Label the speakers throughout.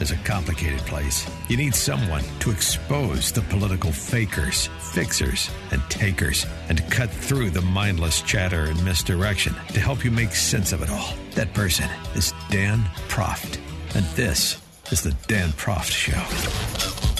Speaker 1: Is a complicated place. You need someone to expose the political fakers, fixers, and takers, and to cut through the mindless chatter and misdirection to help you make sense of it all. That person is Dan Proft. And this is the Dan Proft Show.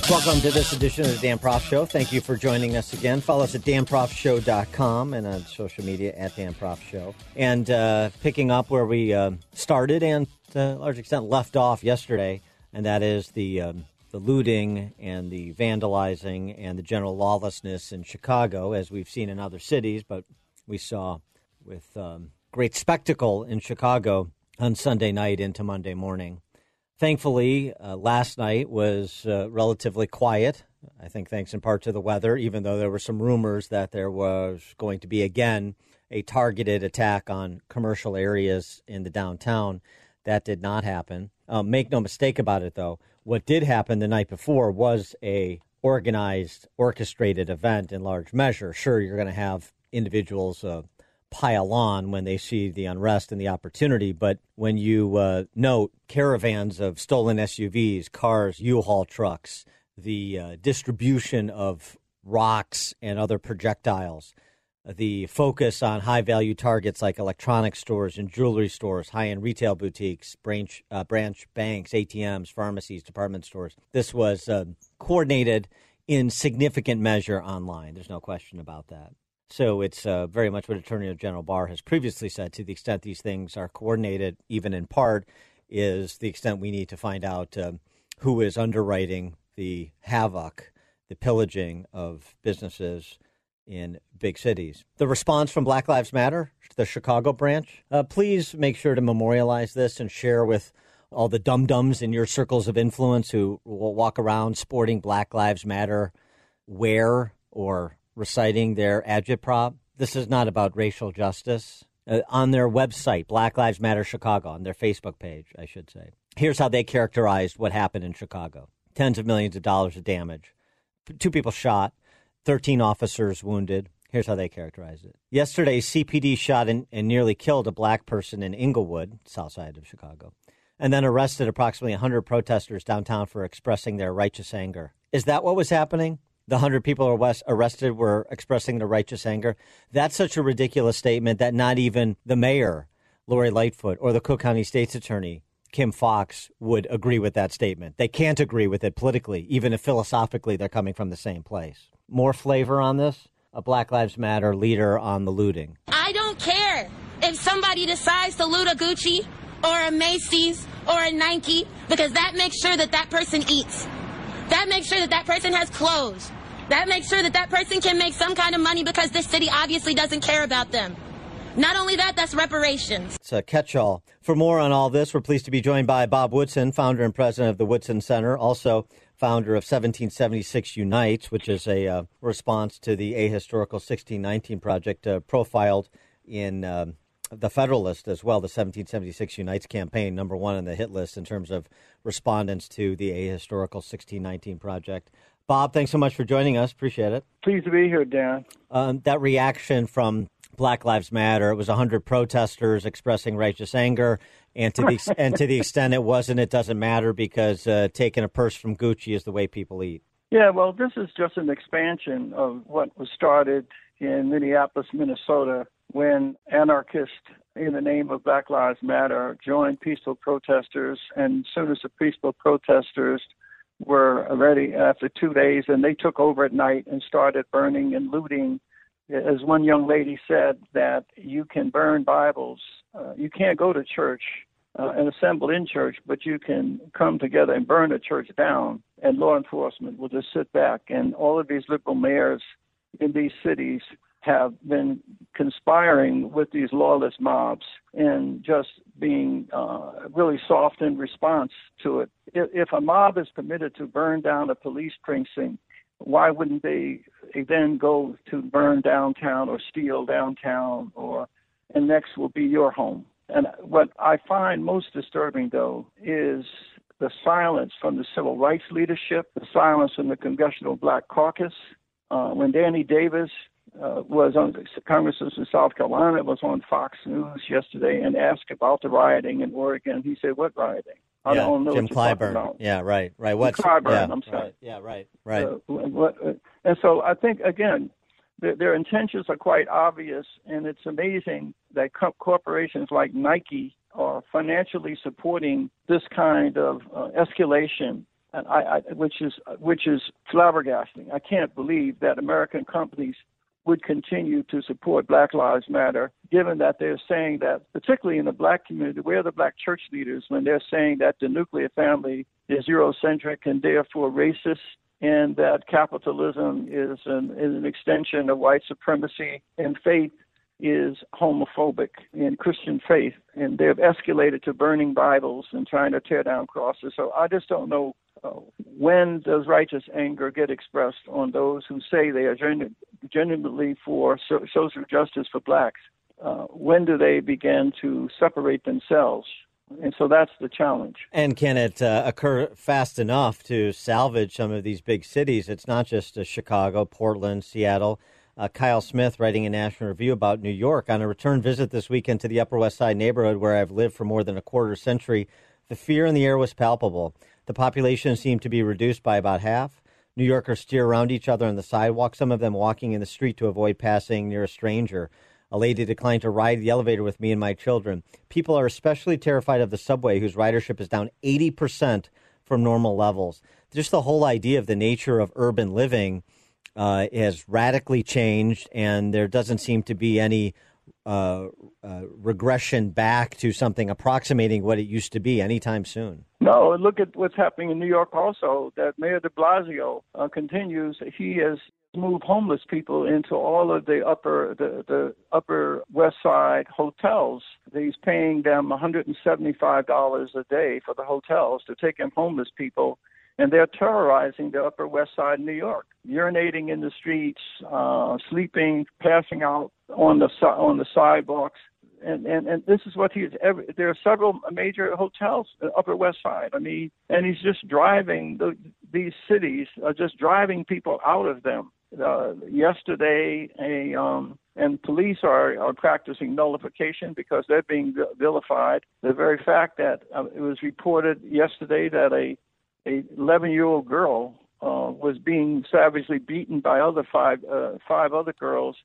Speaker 2: Welcome to this edition of the Dan Proft Show. Thank you for joining us again. Follow us at danproftshow.com and on social media at Dan Proft Show. And uh, picking up where we uh, started and to a large extent left off yesterday, and that is the um, the looting and the vandalizing and the general lawlessness in Chicago, as we've seen in other cities, but we saw with um, great spectacle in Chicago on Sunday night into Monday morning. Thankfully, uh, last night was uh, relatively quiet. I think thanks in part to the weather, even though there were some rumors that there was going to be again a targeted attack on commercial areas in the downtown. That did not happen. Um, make no mistake about it, though. What did happen the night before was a organized, orchestrated event in large measure. Sure, you're going to have individuals uh, pile on when they see the unrest and the opportunity. But when you uh, note caravans of stolen SUVs, cars, U-Haul trucks, the uh, distribution of rocks and other projectiles, the focus on high value targets like electronic stores and jewelry stores, high end retail boutiques, branch, uh, branch banks, ATMs, pharmacies, department stores. This was uh, coordinated in significant measure online. There's no question about that. So it's uh, very much what Attorney General Barr has previously said. To the extent these things are coordinated, even in part, is the extent we need to find out um, who is underwriting the havoc, the pillaging of businesses in big cities. The response from Black Lives Matter, the Chicago branch, uh, please make sure to memorialize this and share with all the dum dums in your circles of influence who will walk around sporting Black Lives Matter wear or reciting their agitprop. This is not about racial justice. Uh, on their website, Black Lives Matter Chicago, on their Facebook page, I should say. Here's how they characterized what happened in Chicago tens of millions of dollars of damage, two people shot, 13 officers wounded. Here's how they characterized it. Yesterday, CPD shot and, and nearly killed a black person in Englewood, south side of Chicago, and then arrested approximately 100 protesters downtown for expressing their righteous anger. Is that what was happening? the 100 people arrested were expressing their righteous anger. That's such a ridiculous statement that not even the mayor, Lori Lightfoot, or the Cook County State's Attorney, Kim Foxx, would agree with that statement. They can't agree with it politically, even if philosophically they're coming from the same place. More flavor on this? A Black Lives Matter leader on the looting.
Speaker 3: I don't care if somebody decides to loot a Gucci or a Macy's or a Nike because that makes sure that that person eats. That makes sure that that person has clothes. That makes sure that that person can make some kind of money because this city obviously doesn't care about them. Not only that, that's reparations.
Speaker 2: It's a catch all. For more on all this, we're pleased to be joined by Bob Woodson, founder and president of the Woodson Center, also founder of 1776 Unites, which is a uh, response to the Ahistorical 1619 project uh, profiled in um, the Federalist as well, the 1776 Unites campaign, number one on the hit list in terms of respondents to the Ahistorical 1619 project. Bob, thanks so much for joining us. Appreciate it.
Speaker 4: Pleased to be here, Dan.
Speaker 2: Um, that reaction from Black Lives Matter, it was 100 protesters expressing righteous anger. And to the and to the extent it wasn't, it doesn't matter because uh, taking a purse from Gucci is the way people eat.
Speaker 4: Yeah, well, this is just an expansion of what was started in Minneapolis, Minnesota, when anarchists in the name of Black Lives Matter joined peaceful protesters, and as soon as the peaceful protesters were ready after two days, and they took over at night and started burning and looting. As one young lady said, that you can burn Bibles, uh, you can't go to church uh, and assemble in church, but you can come together and burn a church down, and law enforcement will just sit back. And all of these liberal mayors in these cities have been conspiring with these lawless mobs and just being uh, really soft in response to it. If, if a mob is permitted to burn down a police precinct, why wouldn't they then go to burn downtown or steal downtown or and next will be your home? And what i find most disturbing though is the silence from the civil rights leadership the silence from the congressional black caucus. Uh, when danny davis uh, was on congressman in south carolina was on fox news yesterday and asked about the rioting in oregon he said what rioting I
Speaker 2: yeah,
Speaker 4: don't know
Speaker 2: Jim Clyburn. Yeah, right, right. What?
Speaker 4: Clyburn?
Speaker 2: Yeah,
Speaker 4: I'm sorry.
Speaker 2: Right, yeah, right, right.
Speaker 4: Uh, what, uh, and so I think again, their, their intentions are quite obvious, and it's amazing that co- corporations like Nike are financially supporting this kind of uh, escalation, and I, I, which is which is flabbergasting. I can't believe that American companies would continue to support Black Lives Matter, given that they're saying that, particularly in the black community, where the black church leaders, when they're saying that the nuclear family is Eurocentric and therefore racist, and that capitalism is an, is an extension of white supremacy, and faith is homophobic in Christian faith, and they've escalated to burning Bibles and trying to tear down crosses. So I just don't know when does righteous anger get expressed on those who say they are genu- genuinely for so- social justice for blacks? Uh, when do they begin to separate themselves? And so that's the challenge.
Speaker 2: And can it uh, occur fast enough to salvage some of these big cities? It's not just uh, Chicago, Portland, Seattle. Uh, Kyle Smith writing a National Review about New York on a return visit this weekend to the Upper West Side neighborhood where I've lived for more than a quarter century. The fear in the air was palpable. The population seemed to be reduced by about half. New Yorkers steer around each other on the sidewalk, some of them walking in the street to avoid passing near a stranger. A lady declined to ride the elevator with me and my children. People are especially terrified of the subway, whose ridership is down 80% from normal levels. Just the whole idea of the nature of urban living uh, has radically changed, and there doesn't seem to be any uh, uh, regression back to something approximating what it used to be anytime soon.
Speaker 4: No, look at what's happening in New York also. That Mayor de Blasio uh, continues. He has moved homeless people into all of the upper the, the upper west side hotels. He's paying them $175 a day for the hotels to take in homeless people and they're terrorizing the Upper West Side of New York, urinating in the streets, uh, sleeping, passing out on the on the sidewalks, and and and this is what he's. Every, there are several major hotels in Upper West Side. I mean, and he's just driving the, these cities, uh, just driving people out of them. Uh, yesterday, a um, and police are, are practicing nullification because they're being vilified. The very fact that uh, it was reported yesterday that a a 11 year old girl uh, was being savagely beaten by other five uh, five other girls,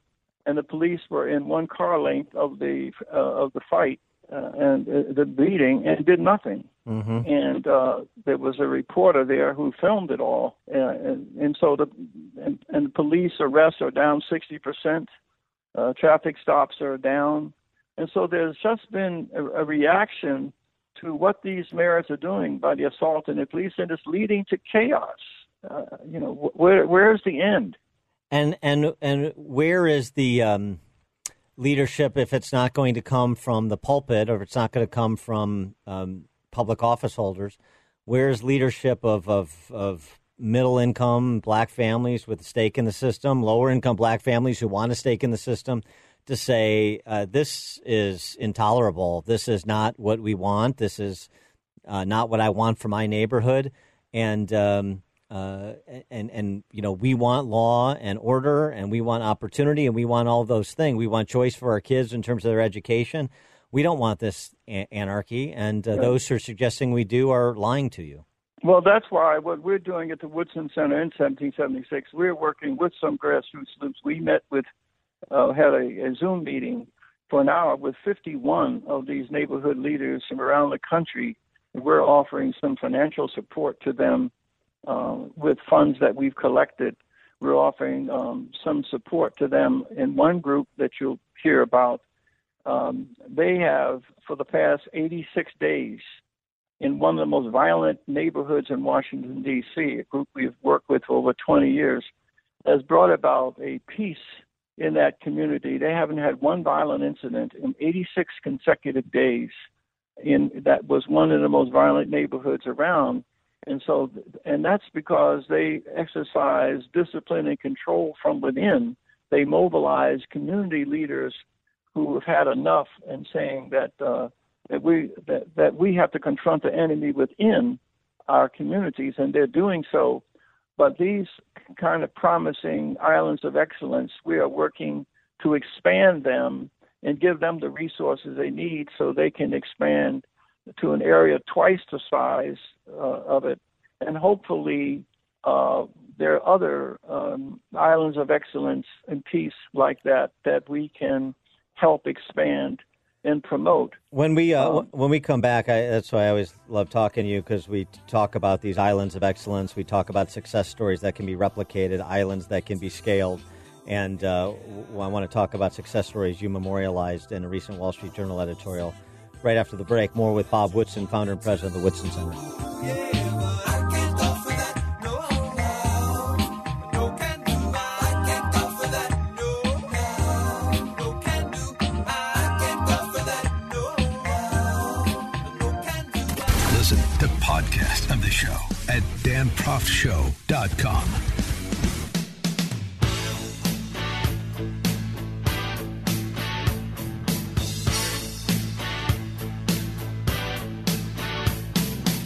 Speaker 4: and the police were in one car length of the uh, of the fight uh, and uh, the beating and did nothing.
Speaker 2: Mm-hmm.
Speaker 4: And uh, there was a reporter there who filmed it all, uh, and, and so the and, and the police arrests are down 60 percent. Uh, traffic stops are down, and so there's just been a, a reaction to what these mayors are doing by the assault and the police, and it's leading to chaos. Uh, you know, where where's the end?
Speaker 2: And and and where is the um, leadership if it's not going to come from the pulpit or if it's not going to come from um, public office holders? Where's leadership of of of middle income black families with a stake in the system, lower income black families who want a stake in the system? To say uh, this is intolerable. This is not what we want. This is uh, not what I want for my neighborhood. And um, uh, and and you know we want law and order, and we want opportunity, and we want all those things. We want choice for our kids in terms of their education. We don't want this a- anarchy, and uh, those who are suggesting we do are lying to you.
Speaker 4: Well, that's why what we're doing at the Woodson Center in 1776, we're working with some grassroots groups. We met with uh, had a, a Zoom meeting for an hour with 51 of these neighborhood leaders from around the country. We're offering some financial support to them uh, with funds that we've collected. We're offering um, some support to them in one group that you'll hear about. Um, they have, for the past 86 days, in one of the most violent neighborhoods in Washington, D.C., a group we've worked with for over 20 years, has brought about a peace in that community. They haven't had one violent incident in 86 consecutive days. In that was one of the most violent neighborhoods around. And so, and that's because they exercise discipline and control from within. They mobilize community leaders who have had enough and saying that uh, that we that, that we have to confront the enemy within our communities, and they're doing so. But these kind of promising islands of excellence, we are working to expand them and give them the resources they need so they can expand to an area twice the size uh, of it, and hopefully uh, there are other um, islands of excellence and peace like that that we can help expand and promote.
Speaker 2: When we uh, um, when we come back, I, that's why I always love talking to you because we talk about these islands of excellence. We talk about success stories that can be replicated, islands that can be scaled, and uh, I want to talk about success stories you memorialized in a recent Wall Street Journal editorial. Right after the break, more with Bob Woodson, founder and president of the Woodson Center.
Speaker 1: At danproftshow.com.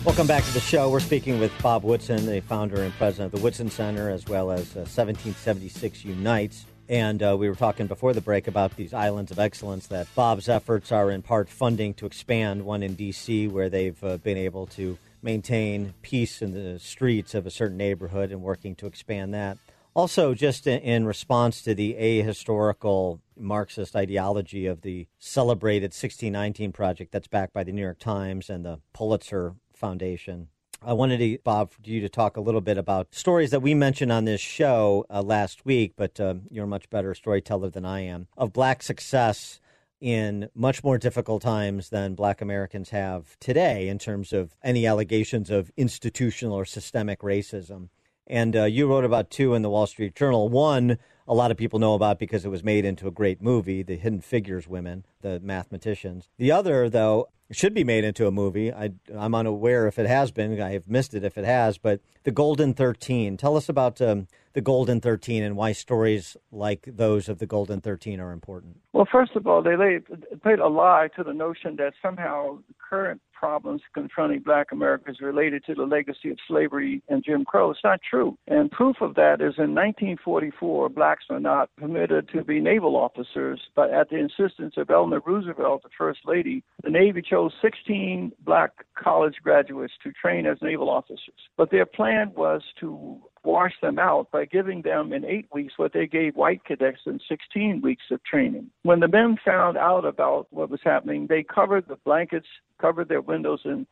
Speaker 2: Welcome back to the show. We're speaking with Bob Woodson, the founder and president of the Woodson Center, as well as uh, 1776 Unites. And uh, we were talking before the break about these islands of excellence that Bob's efforts are in part funding to expand, one in D.C., where they've uh, been able to maintain peace in the streets of a certain neighborhood and working to expand that. Also, just in, response to the ahistorical Marxist ideology of the celebrated 1619 project that's backed by the New York Times and the Pulitzer Foundation. I wanted to, Bob, for you to talk a little bit about stories that we mentioned on this show uh, last week, but uh, you're a much better storyteller than I am, of black success in much more difficult times than black Americans have today in terms of any allegations of institutional or systemic racism. And uh, you wrote about two in the Wall Street Journal. One, a lot of people know about because it was made into a great movie, The Hidden Figures Women, the mathematicians. The other, though, should be made into a movie. I, am unaware if it has been. I have missed it if it has. But The Golden 13. Tell us about um, The Golden 13 and why stories like those of The Golden 13 are important.
Speaker 4: Well, first of all, they laid, played a lie to the notion that somehow current problems confronting black America is related to the legacy of slavery and Jim Crow. It's not true. And proof of that is in 1944, blacks were not permitted to be naval officers, but at the insistence of Eleanor Roosevelt, the First Lady, the Navy chose 16 black college graduates to train as naval officers. But their plan was to wash them out by giving them in eight weeks what they gave white cadets in 16 weeks of training. When the men found out about what was happening, they covered the blankets, covered their windows in,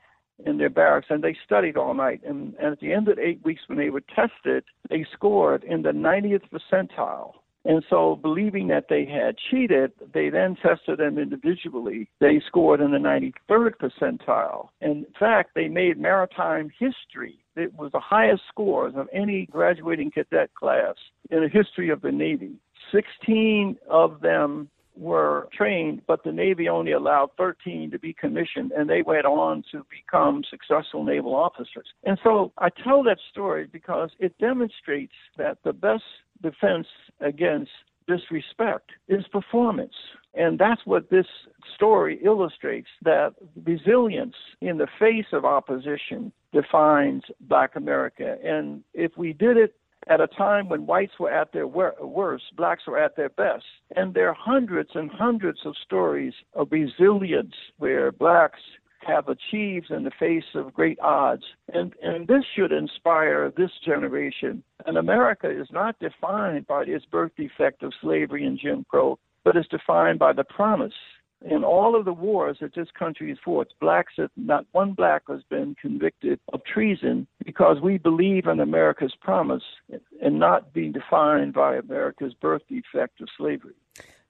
Speaker 4: in their barracks, and they studied all night. And, and at the end of eight weeks, when they were tested, they scored in the 90th percentile and so, believing that they had cheated, they then tested them individually. They scored in the 93rd percentile. In fact, they made maritime history. It was the highest scores of any graduating cadet class in the history of the Navy. 16 of them were trained, but the Navy only allowed 13 to be commissioned, and they went on to become successful naval officers. And so I tell that story because it demonstrates that the best defense against disrespect is performance. And that's what this story illustrates that resilience in the face of opposition defines black America. And if we did it at a time when whites were at their worst, blacks were at their best. And there are hundreds and hundreds of stories of resilience where blacks have achieved in the face of great odds. And, and this should inspire this generation. And America is not defined by its birth defect of slavery and Jim Crow, but is defined by the promise. In all of the wars that this country has fought, blacks have, not one black has been convicted of treason because we believe in America's promise and not being defined by America's birth defect of slavery.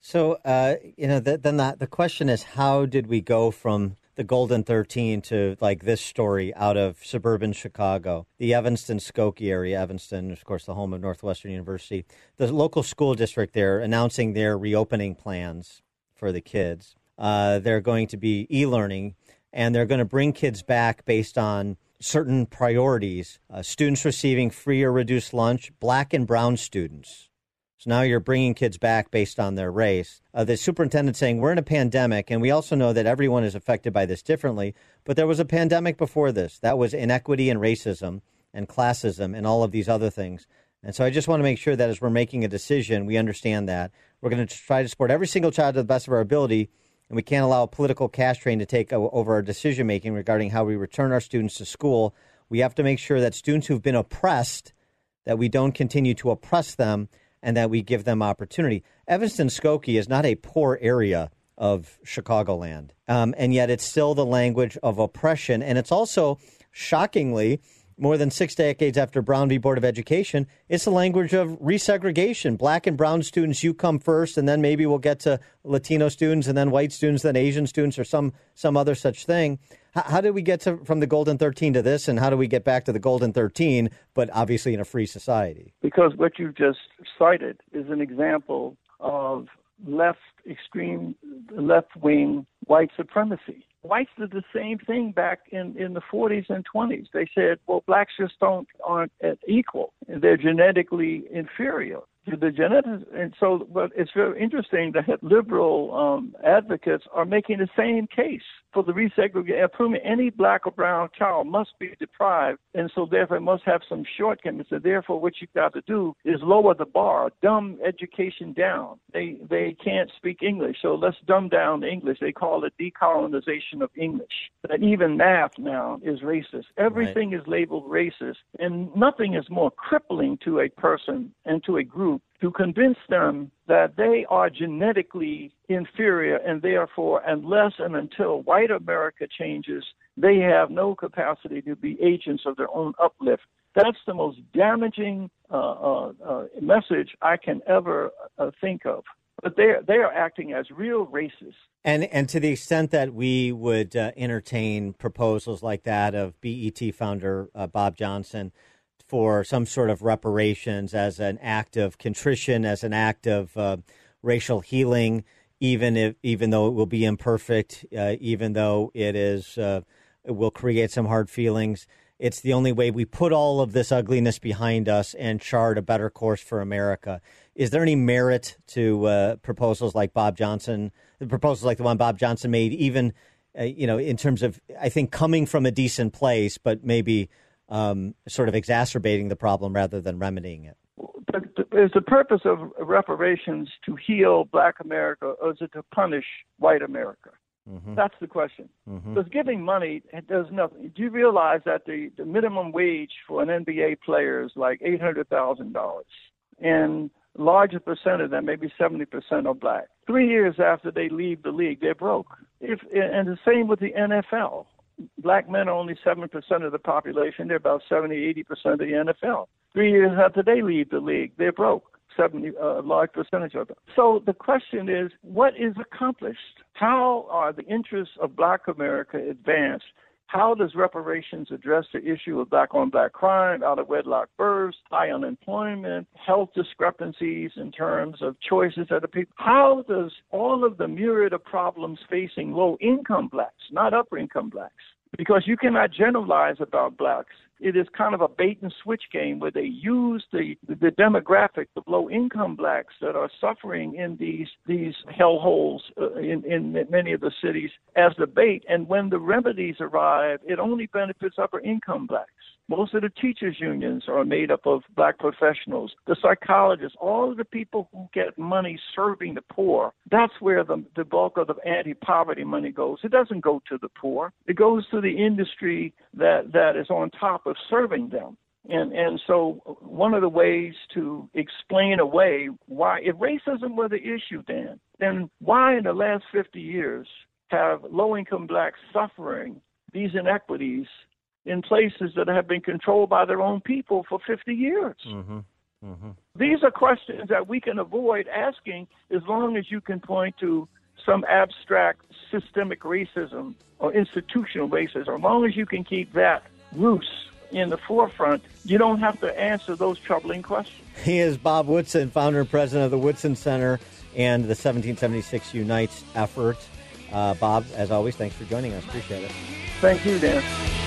Speaker 2: So, uh, you know, the, then the, the question is, how did we go from the Golden 13 to like this story out of suburban Chicago, the Evanston Skokie area. Evanston, of course, the home of Northwestern University. The local school district there announcing their reopening plans for the kids. Uh, they're going to be e learning and they're going to bring kids back based on certain priorities. Uh, students receiving free or reduced lunch, black and brown students. So now you're bringing kids back based on their race. Uh, the superintendent saying we're in a pandemic, and we also know that everyone is affected by this differently. But there was a pandemic before this. That was inequity and racism and classism and all of these other things. And so I just want to make sure that as we're making a decision, we understand that we're going to try to support every single child to the best of our ability and we can't allow a political cash train to take over our decision making regarding how we return our students to school. We have to make sure that students who've been oppressed, that we don't continue to oppress them, and that we give them opportunity. Evanston Skokie is not a poor area of Chicagoland, um, and yet it's still the language of oppression, and it's also shockingly more than six decades after Brown v. Board of Education, it's the language of resegregation. Black and brown students, you come first, and then maybe we'll get to Latino students, and then white students, then Asian students, or some some other such thing. How, did we get to from the Golden 13 to this, and how do we get back to the Golden 13, but obviously in a free society?
Speaker 4: Because what you just cited is an example of left extreme, left wing white supremacy whites did the same thing back in, in the 40s and 20s. They said, well, blacks just don't aren't equal. They're genetically inferior the genetics, and so, but it's very interesting that liberal um, advocates are making the same case for the resegregation, any black or brown child must be deprived, and so therefore must have some shortcomings. And therefore, what you've got to do is lower the bar, dumb education down. They they can't speak English, so let's dumb down English. They call it decolonization of English. That even math now is racist. Everything right. is labeled racist, and nothing is more crippling to a person and to a group to convince them that they are genetically inferior and therefore, unless and until white America changes, they have no capacity to be agents of their own uplift. That's the most damaging uh, uh, uh, message I can ever uh, think of. But they they are acting as real racists.
Speaker 2: And and to the extent that we would uh, entertain proposals like that of BET founder uh, Bob Johnson for some sort of reparations as an act of contrition, as an act of uh, racial healing, even if even though it will be imperfect, uh, even though it is uh, it will create some hard feelings. It's the only way we put all of this ugliness behind us and chart a better course for America. Is there any merit to uh, proposals like Bob Johnson, proposals like the one Bob Johnson made, even uh, you know, in terms of I think coming from a decent place, but maybe um, sort of exacerbating the problem rather than remedying it?
Speaker 4: Is the purpose of reparations to heal Black America, or is it to punish White America? Mm-hmm. That's the question. Mm-hmm. Because giving money does nothing. Do you realize that the, the minimum wage for an NBA player is like eight hundred thousand dollars, and larger percent of them, maybe seventy percent, are black. Three years after they leave the league, they're broke. If and the same with the NFL black men are only 7% of the population. They're about 70, 80% of the NFL. Three years after they leave the league, they're broke. 70, a uh, large percentage of them. So the question is, what is accomplished? How are the interests of black America advanced? How does reparations address the issue of black on black crime, out of wedlock births, high unemployment, health discrepancies in terms of choices that the people? How does all of the myriad of problems facing low income blacks, not upper income blacks, because you cannot generalize about blacks. It is kind of a bait and switch game where they use the the demographic of low income blacks that are suffering in these these hellholes uh, in in many of the cities as the bait, and when the remedies arrive, it only benefits upper income blacks. Most of the teachers' unions are made up of black professionals, the psychologists, all of the people who get money serving the poor. That's where the, the bulk of the anti poverty money goes. It doesn't go to the poor, it goes to the industry that, that is on top of serving them. And and so one of the ways to explain away why if racism were the issue then, then why in the last 50 years have low income blacks suffering these inequities in places that have been controlled by their own people for 50 years. Mm-hmm. Mm-hmm. These are questions that we can avoid asking as long as you can point to some abstract systemic racism or institutional racism. As long as you can keep that loose in the forefront, you don't have to answer those troubling questions.
Speaker 2: He is Bob Woodson, founder and president of the Woodson Center and the 1776 Unites effort. Uh, Bob, as always, thanks for joining us. Appreciate it.
Speaker 4: Thank you, Dan.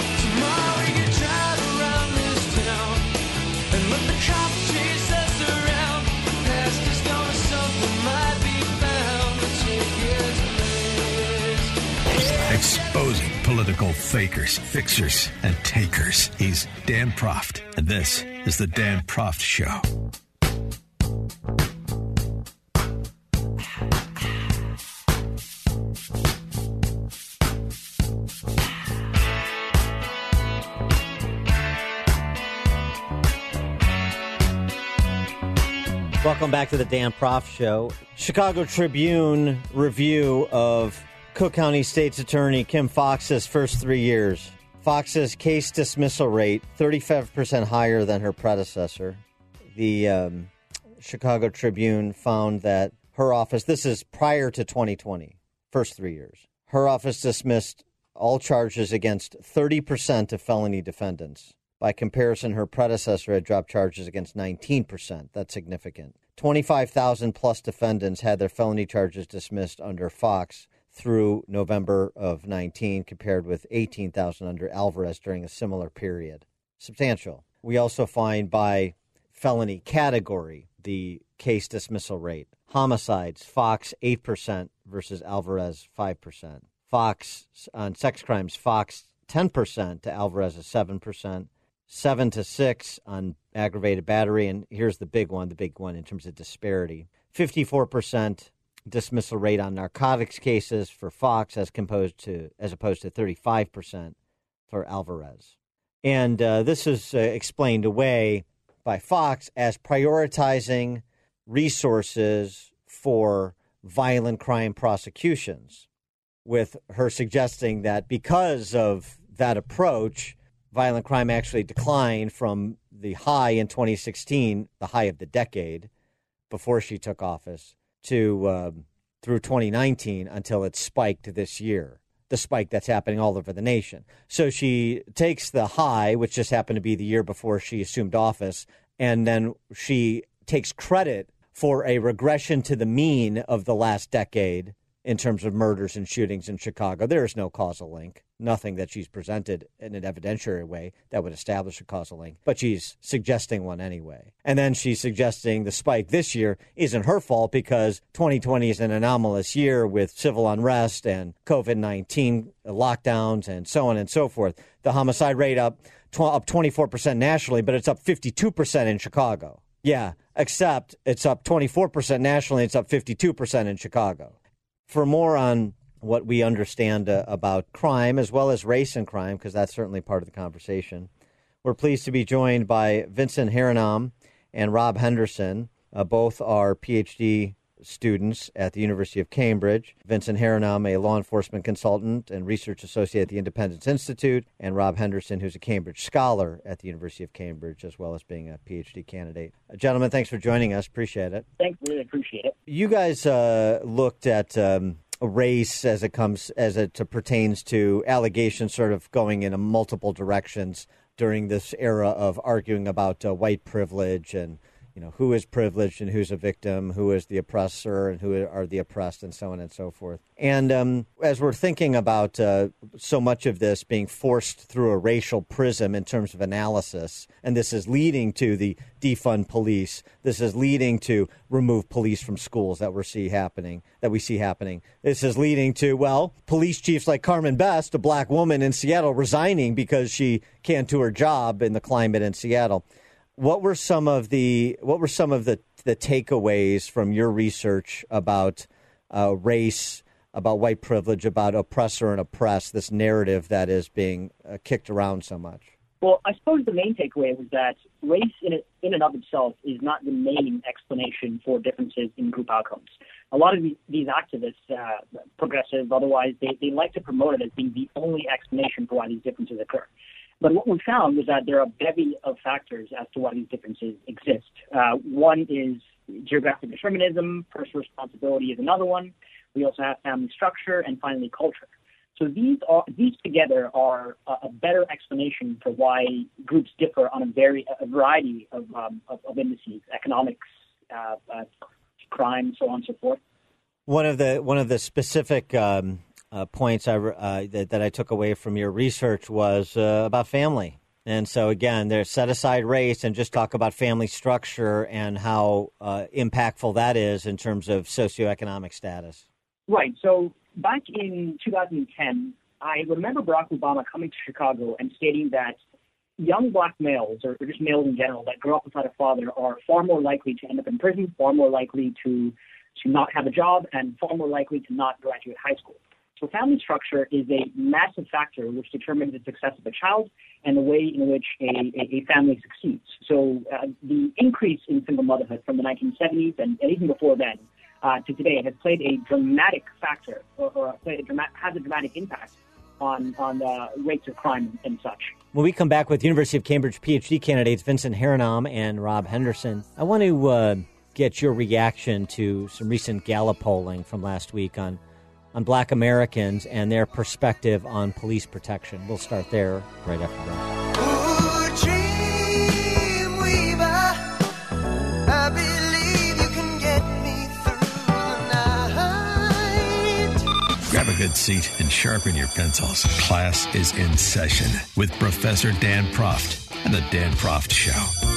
Speaker 1: Exposing political fakers, fixers, and takers. He's Dan Proft, and this is The Dan Proft Show.
Speaker 2: Back to the Dan Proft Show. Chicago Tribune review of Cook County State's Attorney Kim Foxx's first three years. Foxx's case dismissal rate 35% higher than her predecessor. The um, Chicago Tribune found that her office, this is prior to 2020, first three years, her office dismissed all charges against 30% of felony defendants. By comparison, her predecessor had dropped charges against 19%. That's significant. 25,000 plus defendants had their felony charges dismissed under Foxx through November of 19, compared with 18,000 under Alvarez during a similar period. Substantial. We also find by felony category the case dismissal rate. Homicides, Foxx 8% versus Alvarez 5%. Foxx on sex crimes, Foxx 10% to Alvarez is 7% seven to six on aggravated battery. And here's the big one, the big one in terms of disparity 54% dismissal rate on narcotics cases for Foxx as composed to as opposed to 35% for Alvarez. And uh, this is uh, explained away by Foxx as prioritizing resources for violent crime prosecutions, with her suggesting that because of that approach, violent crime actually declined from the high in 2016, the high of the decade before she took office, to um, through 2019 until it spiked this year. The spike that's happening all over the nation. So she takes the high, which just happened to be the year before she assumed office, and then she takes credit for a regression to the mean of the last decade in terms of murders and shootings in Chicago. There is no causal link, nothing that she's presented in an evidentiary way that would establish a causal link, but she's suggesting one anyway. And then she's suggesting the spike this year isn't her fault because 2020 is an anomalous year with civil unrest and COVID 19 lockdowns and so on and so forth. The homicide rate up, tw- up 24% nationally, but it's up 52% in Chicago. Yeah, except it's up 24% nationally, it's up 52% in Chicago. For more on what we understand uh, about crime as well as race and crime, because that's certainly part of the conversation, we're pleased to be joined by Vincent Harriman and Rob Henderson. Uh, both are PhD students at the University of Cambridge. Vincent Harriman, a law enforcement consultant and research associate at the Independence Institute, and Rob Henderson, who's a Cambridge scholar at the University of Cambridge, as well as being a PhD candidate. Uh, gentlemen, thanks for joining us. Appreciate it.
Speaker 5: Thanks, really appreciate it.
Speaker 2: You guys uh, looked at. Um, race as it comes as it pertains to allegations sort of going in multiple directions during this era of arguing about uh, white privilege and you know, who is privileged and who's a victim, who is the oppressor and who are the oppressed, and so on and so forth. And um, as we're thinking about uh, so much of this being forced through a racial prism in terms of analysis, and this is leading to the defund police, this is leading to remove police from schools that we see happening, that we see happening. This is leading to well, police chiefs like Carmen Best, a black woman in Seattle, resigning because she can't do her job in the climate in Seattle what were some of the what were some of the the takeaways from your research about uh, race, about white privilege, about oppressor and oppressed? This narrative that is being uh, kicked around so much.
Speaker 5: Well, I suppose the main takeaway was that race in, it, in and of itself is not the main explanation for differences in group outcomes. A lot of these, activists, uh, progressive, otherwise, they, they like to promote it as being the only explanation for why these differences occur. But what we found was that there are a bevy of factors as to why these differences exist. Uh, one is geographic determinism, personal responsibility is another one. We also have family structure and finally culture. So these are these together are a, better explanation for why groups differ on a very a variety of um, of, of, indices, economics, uh, uh, crime, so on and so forth.
Speaker 2: One of the one of the specific um, uh, points I, uh, that, that, I took away from your research was uh, about family. And so again, there's set aside race and just talk about family structure and how uh, impactful that is in terms of socioeconomic status.
Speaker 5: Right. So back in 2010, I remember Barack Obama coming to Chicago and stating that young black males, or just males in general, that grow up without a father are far more likely to end up in prison, far more likely to, to not have a job, and far more likely to not graduate high school. So family structure is a massive factor which determines the success of a child and the way in which a, a, family succeeds. So uh, the increase in single motherhood from the 1970s and, and even before then uh, to today has played a dramatic factor or, or played a dramatic, has a dramatic impact on, on the rates of crime and such.
Speaker 2: When we come back with University of Cambridge PhD candidates Vincent Harinam and Rob Henderson, I want to uh, get your reaction to some recent Gallup polling from last week on on black Americans and their perspective on police protection. We'll start there right after that.
Speaker 1: Grab a good seat and sharpen your pencils. Class is in session with Professor Dan Proft and the Dan Proft Show.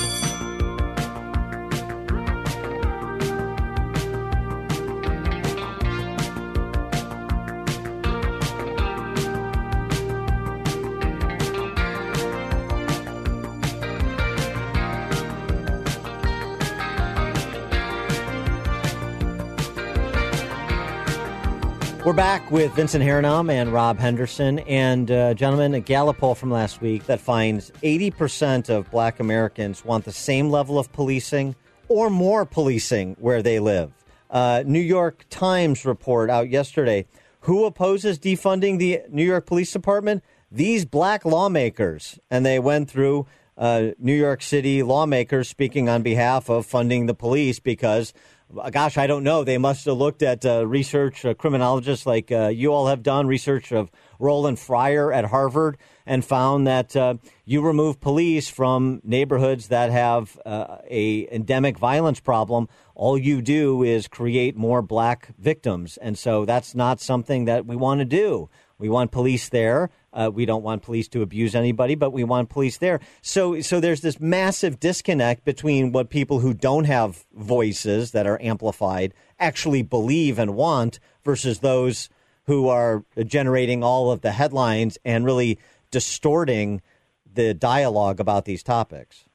Speaker 2: Back with Vincent Harinam and Rob Henderson. And, uh, gentlemen, a Gallup poll from last week that finds 80% of black Americans want the same level of policing or more policing where they live. Uh, New York Times report out yesterday. Who opposes defunding the New York Police Department? These black lawmakers. And they went through uh, New York City lawmakers speaking on behalf of funding the police because gosh, I don't know. They must have looked at uh, research, uh, criminologists like uh, you all have done, research of Roland Fryer at Harvard, and found that uh, you remove police from neighborhoods that have uh, a endemic violence problem. All you do is create more black victims, and so that's not something that we want to do. We want police there uh, we don't want police to abuse anybody, but we want police there. So, so there's this massive disconnect between what people who don't have voices that are amplified actually believe and want versus those who are generating all of the headlines and really distorting the dialogue about these topics.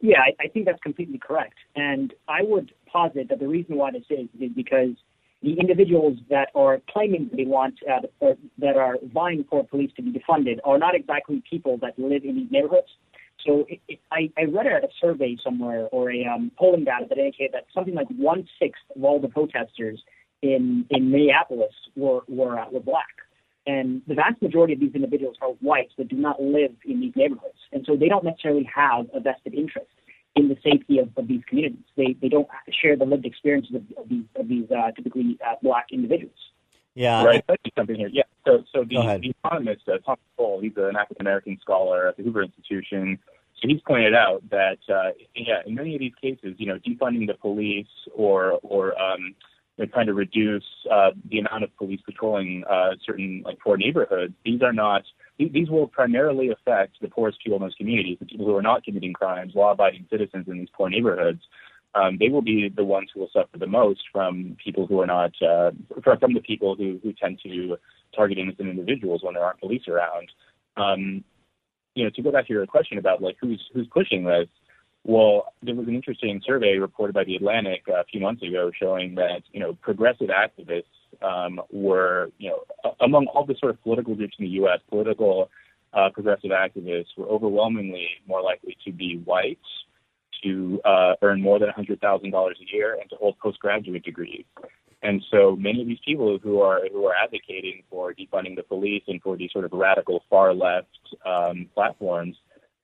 Speaker 5: Yeah, I, I think that's completely correct. And I would posit that the reason why this is is because the individuals that are claiming they want uh, or that are vying for police to be defunded are not exactly people that live in these neighborhoods. So it, it, I, I read a survey somewhere or a um, polling data that indicated that something like one sixth of all the protesters in in Minneapolis were were uh, were black, and the vast majority of these individuals are whites that do not live in these neighborhoods, and so they don't necessarily have a vested interest. in the safety of, of these communities. They they don't share the lived experiences of, of these of these uh, typically uh, black individuals.
Speaker 2: Yeah,
Speaker 6: right. Let me jump in here. Yeah. So so the, the economist uh, Tom Sowell, he's an African American scholar at the Hoover Institution. So he's pointed out that uh, yeah, in many of these cases, you know, defunding the police or or um, you know, trying to reduce uh, the amount of police patrolling uh, certain like poor neighborhoods. These are not these will primarily affect the poorest people in those communities, the people who are not committing crimes, law-abiding citizens in these poor neighborhoods. Um, they will be the ones who will suffer the most from people who are not, uh, from the people who, who tend to target innocent individuals when there aren't police around. Um, you know, to go back to your question about like who's who's pushing this, well, there was an interesting survey reported by the Atlantic a few months ago showing that you know progressive activists um, were, you know, among all the sort of political groups in the U.S., political uh, progressive activists were overwhelmingly more likely to be white, to uh, earn more than $100,000 a year, and to hold postgraduate degrees. And so many of these people who are who are advocating for defunding the police and for these sort of radical far left um, platforms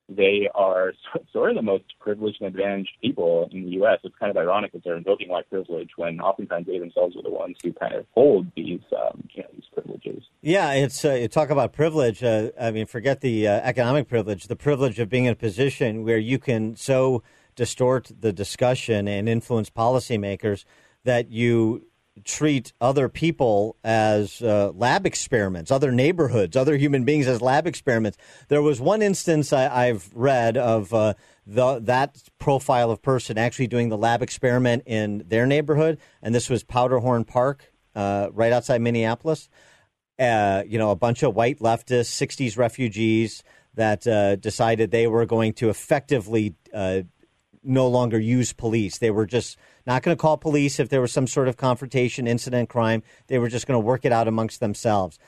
Speaker 6: they are sort of the most privileged and advantaged people in the U.S. It's kind of ironic that they're invoking white privilege when oftentimes they themselves are the ones who kind of hold these, um, you know, these privileges.
Speaker 2: Yeah, it's uh, you talk about privilege. Uh, I mean, forget the uh, economic privilege. The privilege of being in a position where you can so distort the discussion and influence policymakers that you treat other people as uh, lab experiments, other neighborhoods, other human beings as lab experiments. There was one instance I, have read of uh, the, that profile of person actually doing the lab experiment in their neighborhood, and this was Powderhorn Park, uh, right outside Minneapolis. Uh, you know, a bunch of white leftists, 60s refugees that uh, decided they were going to effectively uh, no longer use police. They were just not going to call police if there was some sort of confrontation, incident, crime. They were just going to work it out amongst themselves.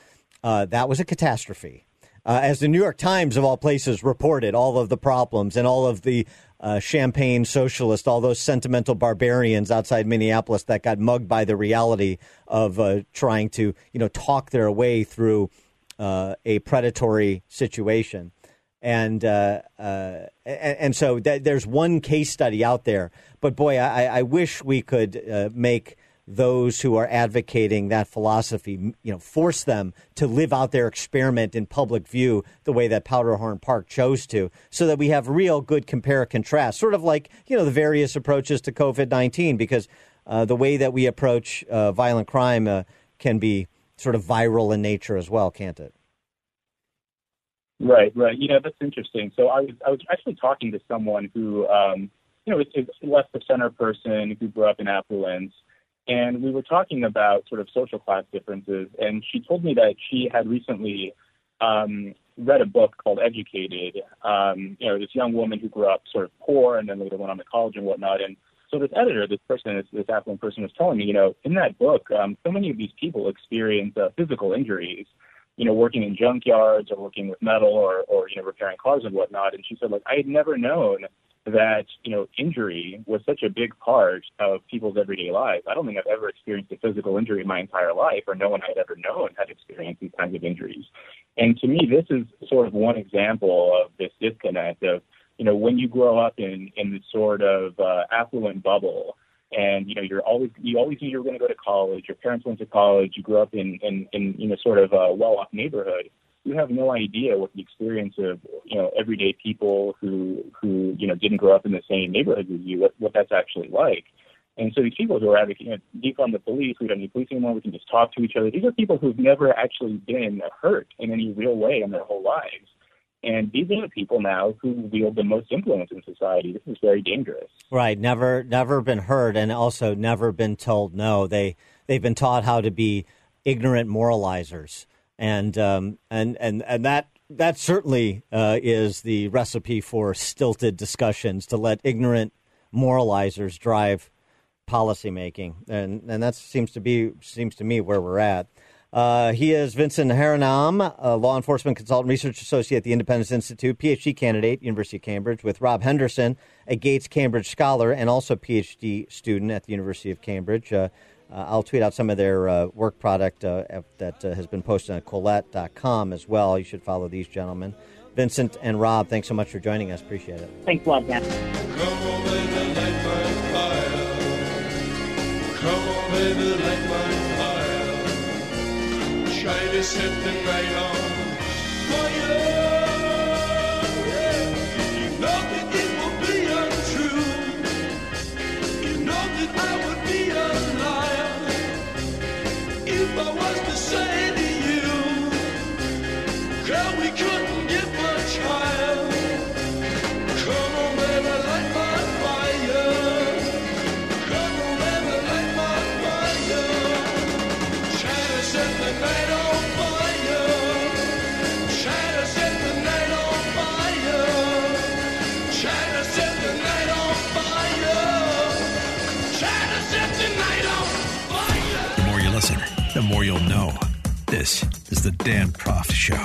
Speaker 2: Uh, that was a catastrophe. Uh, as the New York Times, of all places, reported all of the problems and all of the uh, champagne socialists, all those sentimental barbarians outside Minneapolis that got mugged by the reality of uh, trying to, you know, talk their way through uh, a predatory situation and uh, uh, and, so th- there's one case study out there. But boy, I, I wish we could uh, make those who are advocating that philosophy, you know, force them to live out their experiment in public view the way that Powderhorn Park chose to, so that we have real good compare contrast, sort of like you know the various approaches to COVID nineteen, because uh, the way that we approach uh, violent crime uh, can be sort of viral in nature as well, can't it?
Speaker 6: Right, right. You know, that's interesting. So I was I was actually talking to someone who um, you know, is, is less the center person who grew up in affluence. And we were talking about sort of social class differences. And she told me that she had recently um, read a book called Educated. Um, you know, this young woman who grew up sort of poor and then later went on to college and whatnot. And so this editor, this person, this, this affluent person was telling me, you know, in that book, um, so many of these people experience uh, physical injuries you know, working in junkyards or working with metal or, or, you know, repairing cars and whatnot. And she said, like, I had never known that, you know, injury was such a big part of people's everyday lives. I don't think I've ever experienced a physical injury in my entire life, or no one I'd ever known had experienced these kinds of injuries. And to me, this is sort of one example of this disconnect of, you know, when you grow up in, in this sort of uh, affluent bubble, and you know you're always you always knew you were going to go to college. Your parents went to college. You grew up in in, in you know sort of a well-off neighborhood. You have no idea what the experience of you know everyday people who who you know didn't grow up in the same neighborhood as you what what that's actually like. And so these people who are advocating, you know, defund the police, we don't need police anymore, we can just talk to each other. These are people who've never actually been hurt in any real way in their whole lives. And these are the people now who wield the most influence in society. This is very dangerous.
Speaker 2: Right. Never, never been heard, and also never been told no. They they've been taught how to be ignorant moralizers, and um, and and and that that certainly uh, is the recipe for stilted discussions to let ignorant moralizers drive policymaking, and and that seems to be seems to me where we're at. Uh, he is Vincent Harinam, a law enforcement consultant, research associate at the Independence Institute, PhD candidate, University of Cambridge, with Rob Henderson, a Gates Cambridge scholar and also PhD student at the University of Cambridge. Uh, uh, I'll tweet out some of their uh, work product uh, that uh, has been posted on Quillette.com as well. You should follow these gentlemen. Vincent and Rob, thanks so much for joining us. Appreciate it.
Speaker 5: Thanks a lot, Dan. Try to set the night
Speaker 1: This is the Dan Proft Show.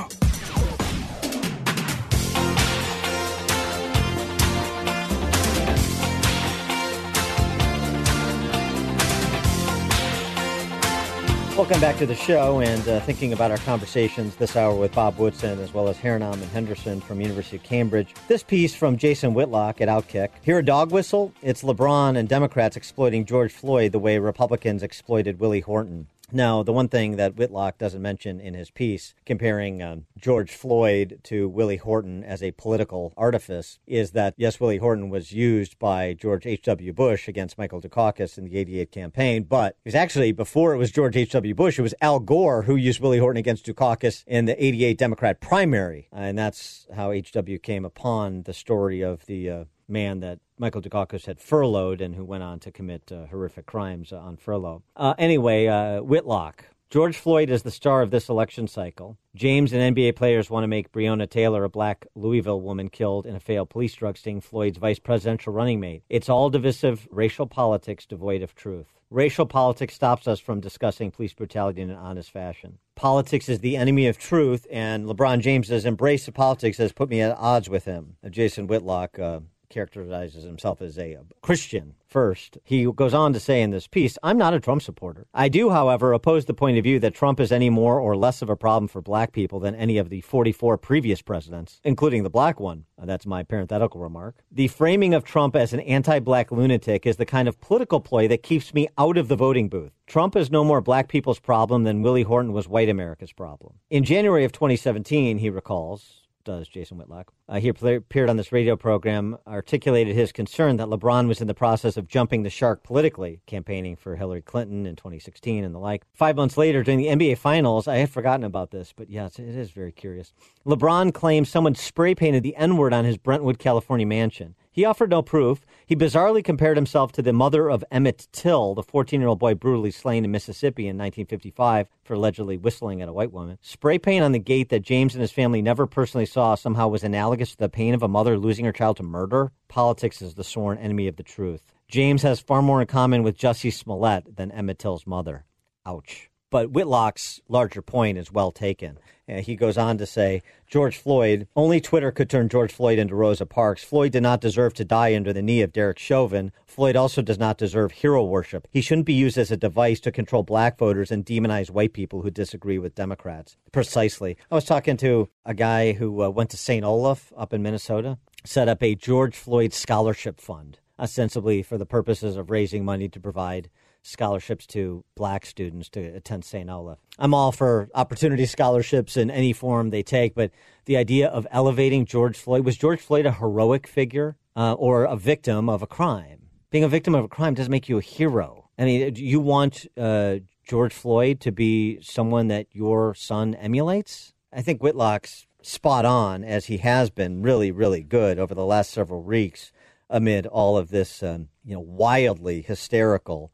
Speaker 2: Welcome back to the show and uh, thinking about our conversations this hour with Bob Woodson as well as Harinam and Henderson from University of Cambridge. This piece from Jason Whitlock at Outkick. Hear a dog whistle? It's LeBron and Democrats exploiting George Floyd the way Republicans exploited Willie Horton. Now, the one thing that Whitlock doesn't mention in his piece, comparing um, George Floyd to Willie Horton as a political artifice, is that yes, Willie Horton was used by George H.W. Bush against Michael Dukakis in the 88 campaign, but it was actually before it was George H.W. Bush, it was Al Gore who used Willie Horton against Dukakis in the 88 Democrat primary. And that's how H.W. came upon the story of the uh, man that Michael Dukakis had furloughed and who went on to commit uh, horrific crimes on furlough. Uh, anyway, uh, Whitlock. George Floyd is the star of this election cycle. James and NBA players want to make Breonna Taylor, a black Louisville woman killed in a failed police drug sting, Floyd's vice presidential running mate. It's all divisive racial politics devoid of truth. Racial politics stops us from discussing police brutality in an honest fashion. Politics is the enemy of truth, and LeBron James's embrace of politics has put me at odds with him. Jason Whitlock, uh, characterizes himself as a Christian first. He goes on to say in this piece, I'm not a Trump supporter. I do, however, oppose the point of view that Trump is any more or less of a problem for black people than any of the 44 previous presidents, including the black one. That's my parenthetical remark. The framing of Trump as an anti black lunatic is the kind of political ploy that keeps me out of the voting booth. Trump is no more black people's problem than Willie Horton was white America's problem. In January of 2017, he recalls, does Jason Whitlock. Uh, he appeared on this radio program, articulated his concern that LeBron was in the process of jumping the shark politically, campaigning for Hillary Clinton in 2016 and the like. Five months later, during the NBA Finals, I had forgotten about this, but yes, it is very curious. LeBron claims someone spray painted the N word on his Brentwood, California mansion. He offered no proof. He bizarrely compared himself to the mother of Emmett Till, the 14 year old boy brutally slain in Mississippi in 1955 for allegedly whistling at a white woman. Spray paint on the gate that James and his family never personally saw somehow was analogous to the pain of a mother losing her child to murder. Politics is the sworn enemy of the truth. James has far more in common with Jussie Smollett than Emmett Till's mother. Ouch. But Whitlock's larger point is well taken. Uh, he goes on to say George Floyd, only Twitter could turn George Floyd into Rosa Parks. Floyd did not deserve to die under the knee of Derek Chauvin. Floyd also does not deserve hero worship. He shouldn't be used as a device to control black voters and demonize white people who disagree with Democrats. Precisely. I was talking to a guy who uh, went to St. Olaf up in Minnesota, set up a George Floyd scholarship fund, ostensibly for the purposes of raising money to provide scholarships to black students to attend St. Olaf. I'm all for opportunity scholarships in any form they take, but the idea of elevating George Floyd was George Floyd a heroic figure uh, or a victim of a crime? Being a victim of a crime doesn't make you a hero. I mean, you want uh, George Floyd to be someone that your son emulates? I think Whitlock's spot on, as he has been really, really good over the last several weeks amid all of this, um, you know, wildly hysterical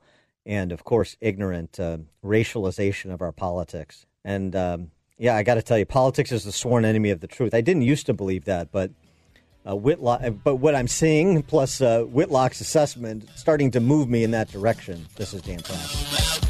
Speaker 2: and, of course, ignorant uh, racialization of our politics. And um, yeah, I got to tell you, politics is the sworn enemy of the truth. I didn't used to believe that, but uh, Whitlock, but what I'm seeing, plus uh, Whitlock's assessment, starting to move me in that direction. This is Dan Proft.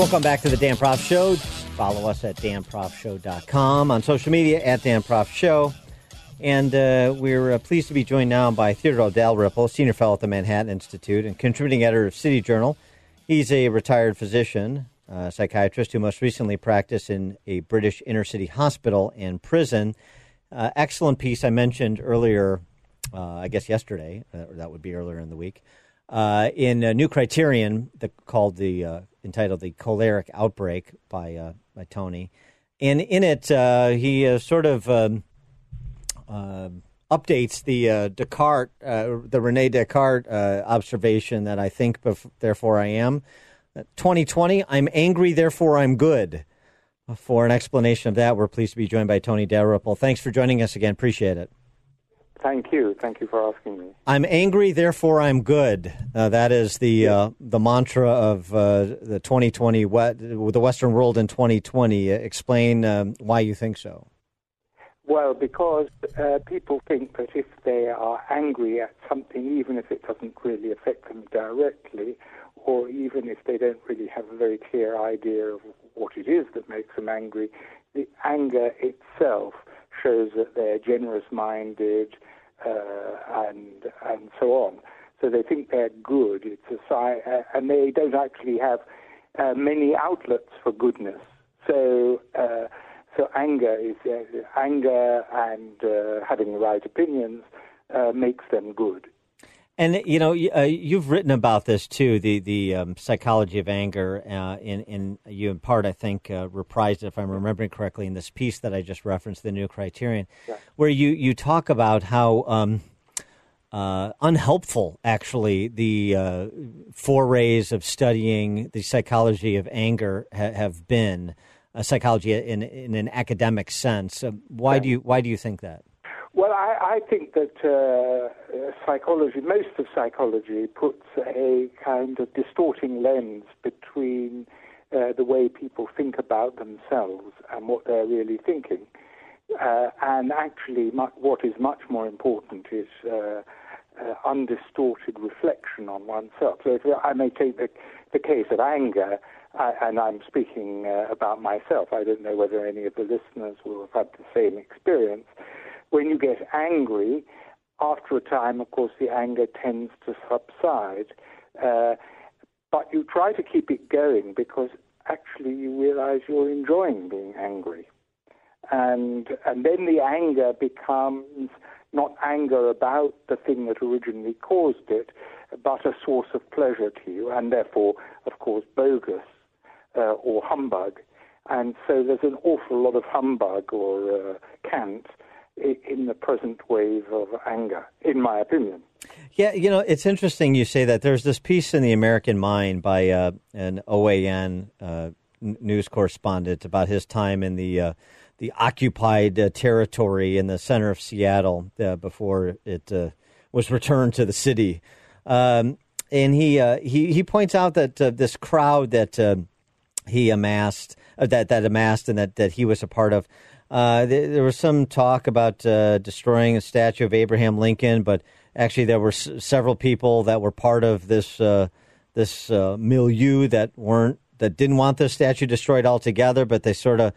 Speaker 2: Welcome back to the Dan Proft Show. Follow us at danproftshow.com on social media at Dan Proft Show. And uh, we're uh, pleased to be joined now by Theodore Dalrymple, Senior Fellow at the Manhattan Institute and contributing editor of City Journal. He's a retired physician, uh, psychiatrist who most recently practiced in a British inner city hospital and prison. Uh, excellent piece I mentioned earlier, uh, I guess yesterday, that would be earlier in the week, in a New Criterion the, called the entitled "The Choleric Outbreak" by by Tony. And in it, uh, he uh, sort of um, uh, updates the uh, Descartes, uh, the Rene Descartes uh, observation that I think, bef- therefore I am. 2020, I'm angry, therefore I'm good. For an explanation of that, we're pleased to be joined by Tony Dalrymple. Thanks for joining us again. Appreciate it.
Speaker 7: Thank you. Thank you for asking me.
Speaker 2: I'm angry, therefore I'm good. Uh, that is the uh, the mantra of uh, the 2020 the Western world in 2020. Uh, explain um, why you think so.
Speaker 7: Well, because uh, people think that if they are angry at something, even if it doesn't really affect them directly, or even if they don't really have a very clear idea of what it is that makes them angry, the anger itself shows that they're generous-minded uh, and and so on. So they think they're good. It's a sign, uh, and they don't actually have uh, many outlets for goodness. So uh, so anger is uh, anger and uh, having the right opinions makes them good.
Speaker 2: And you know, uh, you've written about this too, the the um, psychology of anger. Uh, in in you in part, I think, uh, reprised, if I'm remembering correctly, in this piece that I just referenced, the New Criterion, yeah. where you you talk about how um, uh, unhelpful actually the uh, forays of studying the psychology of anger ha- have been, psychology in in an academic sense. why yeah. do you why do you think that?
Speaker 7: Well, I, I think that uh, psychology, most of psychology, puts a kind of distorting lens between uh, the way people think about themselves and what they're really thinking. Uh, and actually, mu- what is much more important is uh, uh, undistorted reflection on oneself. So, if I may take the, the case of anger, I, and I'm speaking uh, about myself. I don't know whether any of the listeners will have had the same experience when you get angry, after a time, of course, the anger tends to subside. Uh, but you try to keep it going because actually you realize you're enjoying being angry. And, and then the anger becomes not anger about the thing that originally caused it, but a source of pleasure to you, and therefore, of course, bogus uh, or humbug. And so there's an awful lot of humbug or uh, cant in the present wave of anger, in my opinion.
Speaker 2: Yeah, you know, it's interesting you say that. There's this piece in the American Mind by uh, an OAN uh, news correspondent about his time in the uh, the occupied uh, territory in the center of Seattle uh, before it uh, was returned to the city. Um, and he, he he points out that this crowd that he amassed, that that amassed, and that, that he was a part of uh, there, there, was some talk about uh, destroying a statue of Abraham Lincoln, but actually there were s- several people that were part of this uh, this uh, milieu that weren't that didn't want the statue destroyed altogether, but they sort of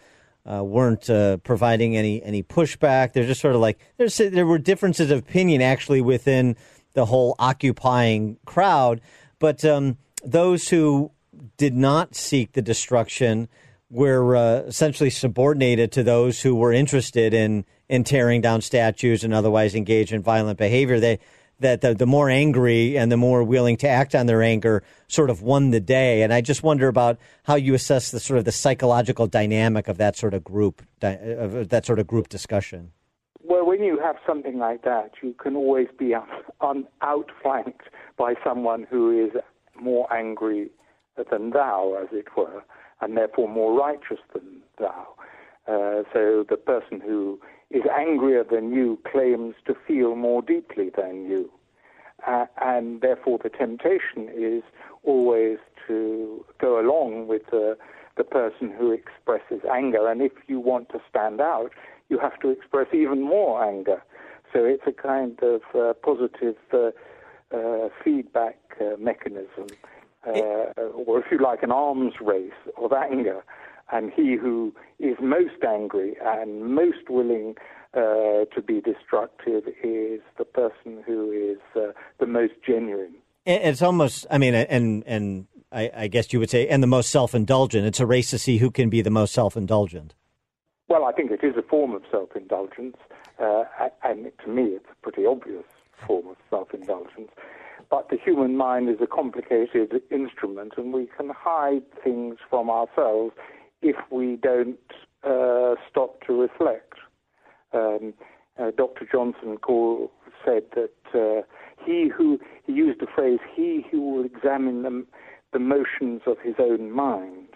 Speaker 2: uh, weren't uh, providing any any pushback. They're just sort of like there's there were differences of opinion actually within the whole occupying crowd, but um, those who did not seek the destruction were uh, essentially subordinated to those who were interested in in tearing down statues and otherwise engaged in violent behavior. They that the, the more angry and the more willing to act on their anger sort of won the day. And I just wonder about how you assess the sort of the psychological dynamic of that sort of group of that sort of group discussion.
Speaker 7: Well, when you have something like that, you can always be un, outflanked by someone who is more angry than thou, as it were and therefore more righteous than thou. Uh, so the person who is angrier than you claims to feel more deeply than you. Uh, and therefore the temptation is always to go along with the, the person who expresses anger. And if you want to stand out, you have to express even more anger. So it's a kind of uh, positive uh, uh, feedback uh, mechanism uh, or if you like, an arms race of anger. And he who is most angry and most willing uh, to be destructive is the person who is uh, the most genuine.
Speaker 2: It's almost, I mean, and and I, I guess you would say, and the most self-indulgent. It's a race to see who can be the most self-indulgent.
Speaker 7: Well, I think it is a form of self-indulgence, uh, and to me, it's a pretty obvious form of self-indulgence. But the human mind is a complicated instrument, and we can hide things from ourselves if we don't uh, stop to reflect. Um, uh, Dr. Johnson said that uh, he who he used the phrase "he who will examine the, the motions of his own mind,"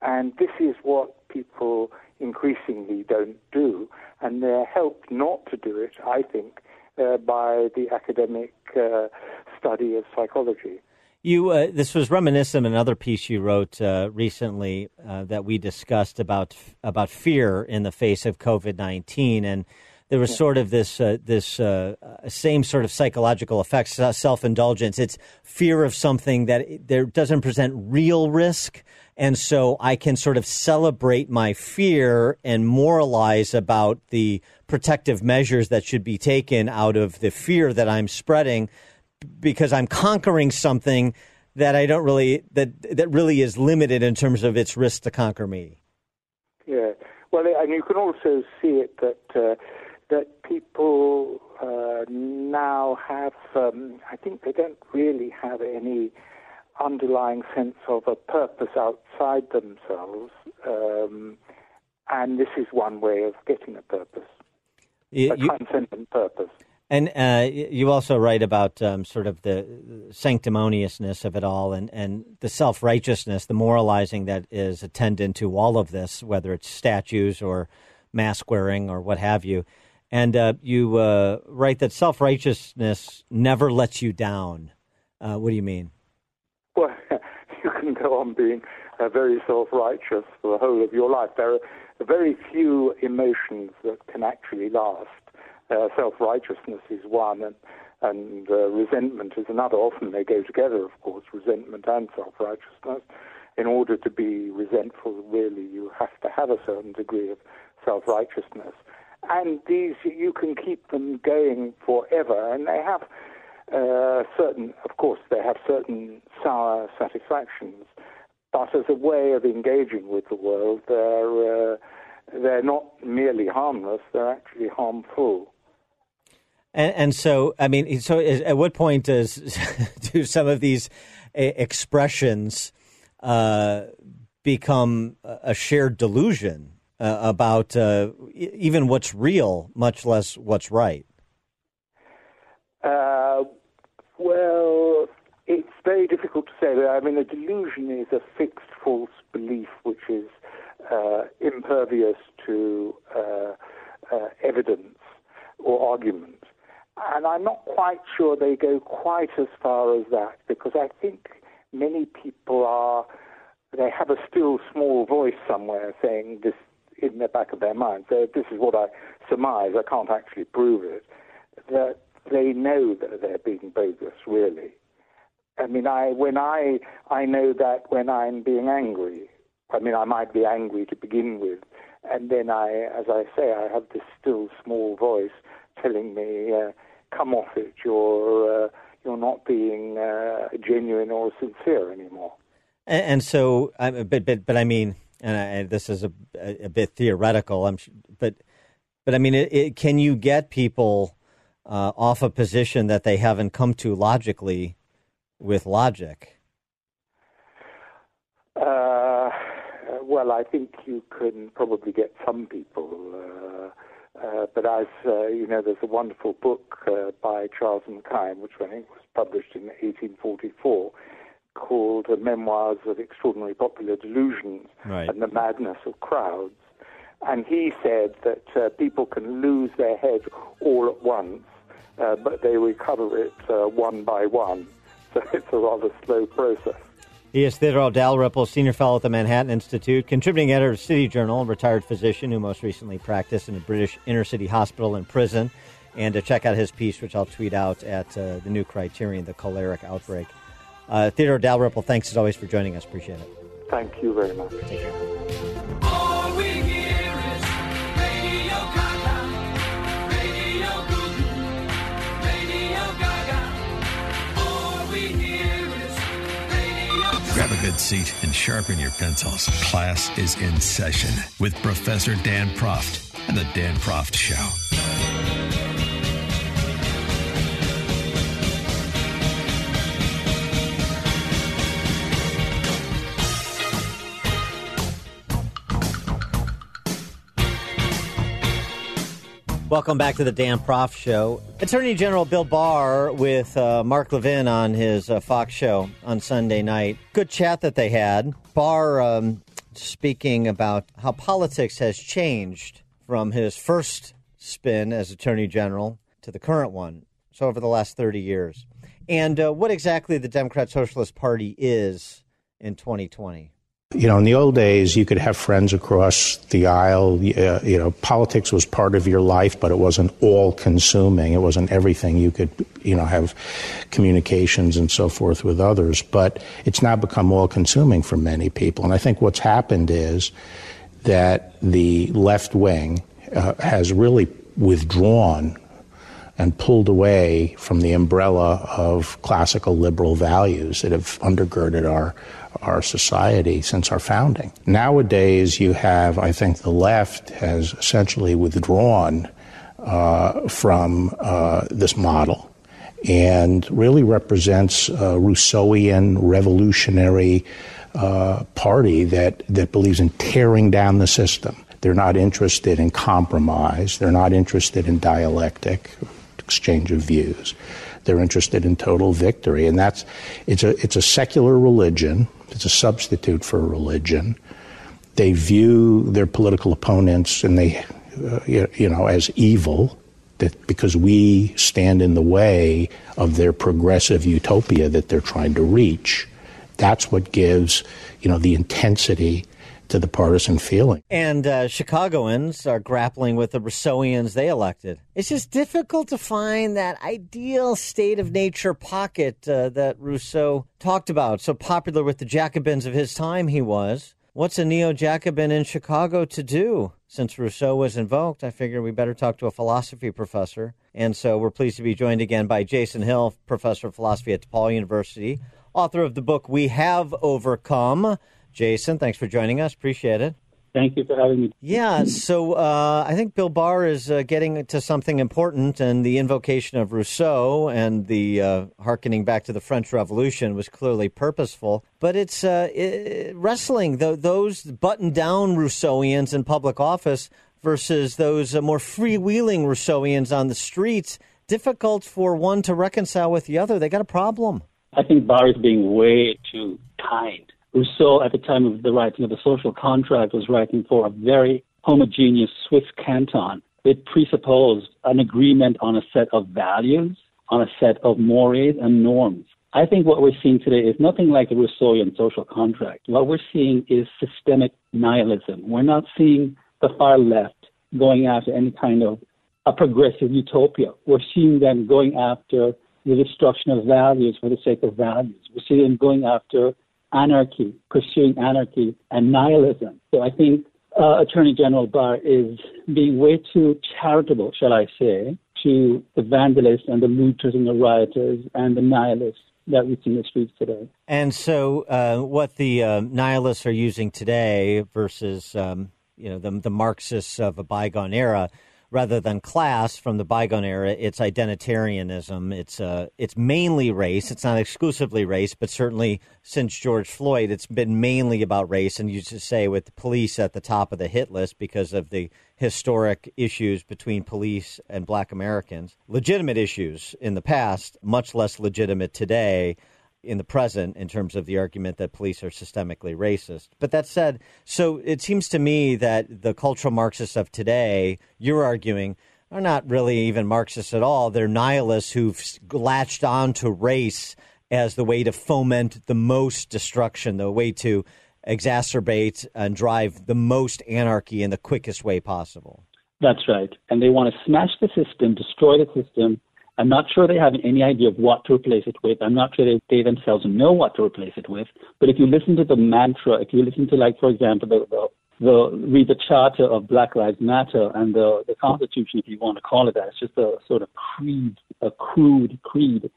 Speaker 7: and this is what people increasingly don't do, and they're helped not to do it, I think, uh, by the academic uh, study of psychology.
Speaker 2: You, uh, this was reminiscent of another piece you wrote uh, recently uh, that we discussed about about fear in the face of COVID nineteen, and there was sort of this uh, this uh, same sort of psychological effects, self indulgence. It's fear of something that there doesn't present real risk, and so I can sort of celebrate my fear and moralize about the protective measures that should be taken out of the fear that I'm spreading because I'm conquering something that I don't really that that really is limited in terms of its risk to conquer me.
Speaker 7: Yeah, well, and you can also see it that uh, that people uh, now have. Um, I think they don't really have any underlying sense of a purpose outside themselves, um, and this is one way of getting a purpose, you, a transcendent purpose.
Speaker 2: And uh, you also write about um, sort of the sanctimoniousness of it all and, and the self righteousness, the moralizing that is attendant to all of this, whether it's statues or mask wearing or what have you. And uh, you uh, write that self righteousness never lets you down. Uh, what do you mean?
Speaker 7: Well, you can go on being uh, very self righteous for the whole of your life. There are very few emotions that can actually last. Uh, self righteousness is one, and, and uh, resentment is another. Often they go together, of course, resentment and self righteousness. In order to be resentful, really, you have to have a certain degree of self righteousness. And these, you can keep them going forever, and they have uh, certain, of course, they have certain sour satisfactions, but as a way of engaging with the world, they're, uh, they're not merely harmless, they're actually harmful.
Speaker 2: And, and, so, I mean, so at what point does do some of these expressions uh, become a shared delusion uh, about uh, even what's real, much less what's right?
Speaker 7: Uh, well, it's very difficult to say. I mean, a delusion is a fixed false belief which is uh, impervious to uh, evidence or argument. And I'm not quite sure they go quite as far as that because I think many people are, they have a still small voice somewhere saying this in the back of their mind. So this is what I surmise, I can't actually prove it, that they know that they're being bogus, really. I mean, I when I I know that when I'm being angry, I mean, I might be angry to begin with, and then I, as I say, I have this still small voice telling me, uh, "Come off it. You're uh, you're not being uh, genuine or sincere anymore."
Speaker 2: And, and so, but but but I mean, and I, this is a, a, bit theoretical. I'm, but but I mean, it, it, can you get people uh, off a position that they haven't come to logically with logic?
Speaker 7: Uh, well, I think you can probably get some people. Uh, uh, but as uh, you know, there's a wonderful book uh, by Charles Mackay, which I think was published in 1844, called Memoirs of Extraordinary Popular Delusions
Speaker 2: right.
Speaker 7: and the Madness of Crowds. And he said that uh, people can lose their head all at once, uh, but they recover it one by one. So it's a rather slow process.
Speaker 2: He is Theodore Dalrymple, Senior Fellow at the Manhattan Institute, contributing editor of City Journal, retired physician who most recently practiced in a British inner city hospital and prison. And to check out his piece, which I'll tweet out at uh, the new criterion, the choleric outbreak. Uh, Theodore Dalrymple, thanks as always for joining us. Appreciate it.
Speaker 7: Thank you very much.
Speaker 1: Good seat and sharpen your pencils. Class is in session with Professor Dan Proft and the Dan Proft Show.
Speaker 2: Welcome back to the Dan Proft Show. Attorney General Bill Barr with uh, Mark Levin on his uh, Fox show on Sunday night. Good chat that they had. Barr um, speaking about how politics has changed from his first spin as Attorney General to the current one. So over the last 30 years. And uh, what exactly the Democrat Socialist Party is in 2020?
Speaker 8: You know, in the old days, you could have friends across the aisle. Uh, you know, politics was part of your life, but it wasn't all consuming. It wasn't everything. You could, you know, have communications and so forth with others. But it's now become all consuming for many people. And I think what's happened is that the left wing uh, has really withdrawn and pulled away from the umbrella of classical liberal values that have undergirded our our society since our founding. Nowadays, you have, I think, the left has essentially withdrawn uh, from uh, this model and really represents a Rousseauian revolutionary uh, party that, that believes in tearing down the system. They're not interested in compromise. They're not interested in dialectic exchange of views. They're interested in total victory, and that's it's a it's a secular religion it's a substitute for religion. They view their political opponents and they, uh, you know, as evil that because we stand in the way of their progressive utopia that they're trying to reach. That's what gives, you know, the intensity to the partisan feeling.
Speaker 2: And uh, Chicagoans are grappling with the Rousseauians they elected. It's just difficult to find that ideal state of nature pocket uh, that Rousseau talked about. So popular with the Jacobins of his time, he was. What's a neo Jacobin in Chicago to do? Since Rousseau was invoked, I figure we better talk to a philosophy professor. And so we're pleased to be joined again by Jason Hill, professor of philosophy at DePaul University, author of the book We Have Overcome Jason, thanks for joining us. Appreciate it.
Speaker 9: Thank you for having me.
Speaker 2: Yeah, so uh, I think Bill Barr is uh, getting to something important, and the invocation of Rousseau and the uh, harkening back to the French Revolution was clearly purposeful. But it's uh, it, wrestling the, those buttoned down Rousseauians in public office versus those uh, more freewheeling Rousseauians on the streets. Difficult for one to reconcile with the other. They got a problem.
Speaker 9: I think Barr is being way too kind Rousseau, at the time of the writing of the social contract, was writing for a very homogeneous Swiss canton. It presupposed an agreement on a set of values, on a set of mores and norms. I think what we're seeing today is nothing like the Rousseauian social contract. What we're seeing is systemic nihilism. We're not seeing the far left going after any kind of a progressive utopia. We're seeing them going after the destruction of values for the sake of values. We're seeing them going after anarchy, pursuing anarchy and nihilism. So I think uh, Attorney General Barr is being way too charitable, shall I say, to the vandalists and the looters and the rioters and the nihilists that we see in the streets today.
Speaker 2: And so, uh, what the uh, nihilists are using today versus, um, you know, the, the Marxists of a bygone era rather than class from the bygone era, it's identitarianism. It's uh, it's mainly race. It's not exclusively race, but certainly since George Floyd, it's been mainly about race. And you just say with the police at the top of the hit list because of the historic issues between police and Black Americans, legitimate issues in the past, much less legitimate today in the present in terms of the argument that police are systemically racist. But that said, so it seems to me that the cultural Marxists of today, you're arguing, are not really even Marxists at all. They're nihilists who've latched on to race as the way to foment the most destruction, the way to exacerbate and drive the most anarchy in the quickest way possible.
Speaker 9: That's right. And they want to smash the system, destroy the system, I'm not sure they have any idea of what to replace it with. I'm not sure they, they themselves know what to replace it with. But if you listen to the mantra, if you listen to, like, for example, the, the, the read the charter of Black Lives Matter and the, the Constitution, if you want to call it that, it's just a sort of creed, a crude creed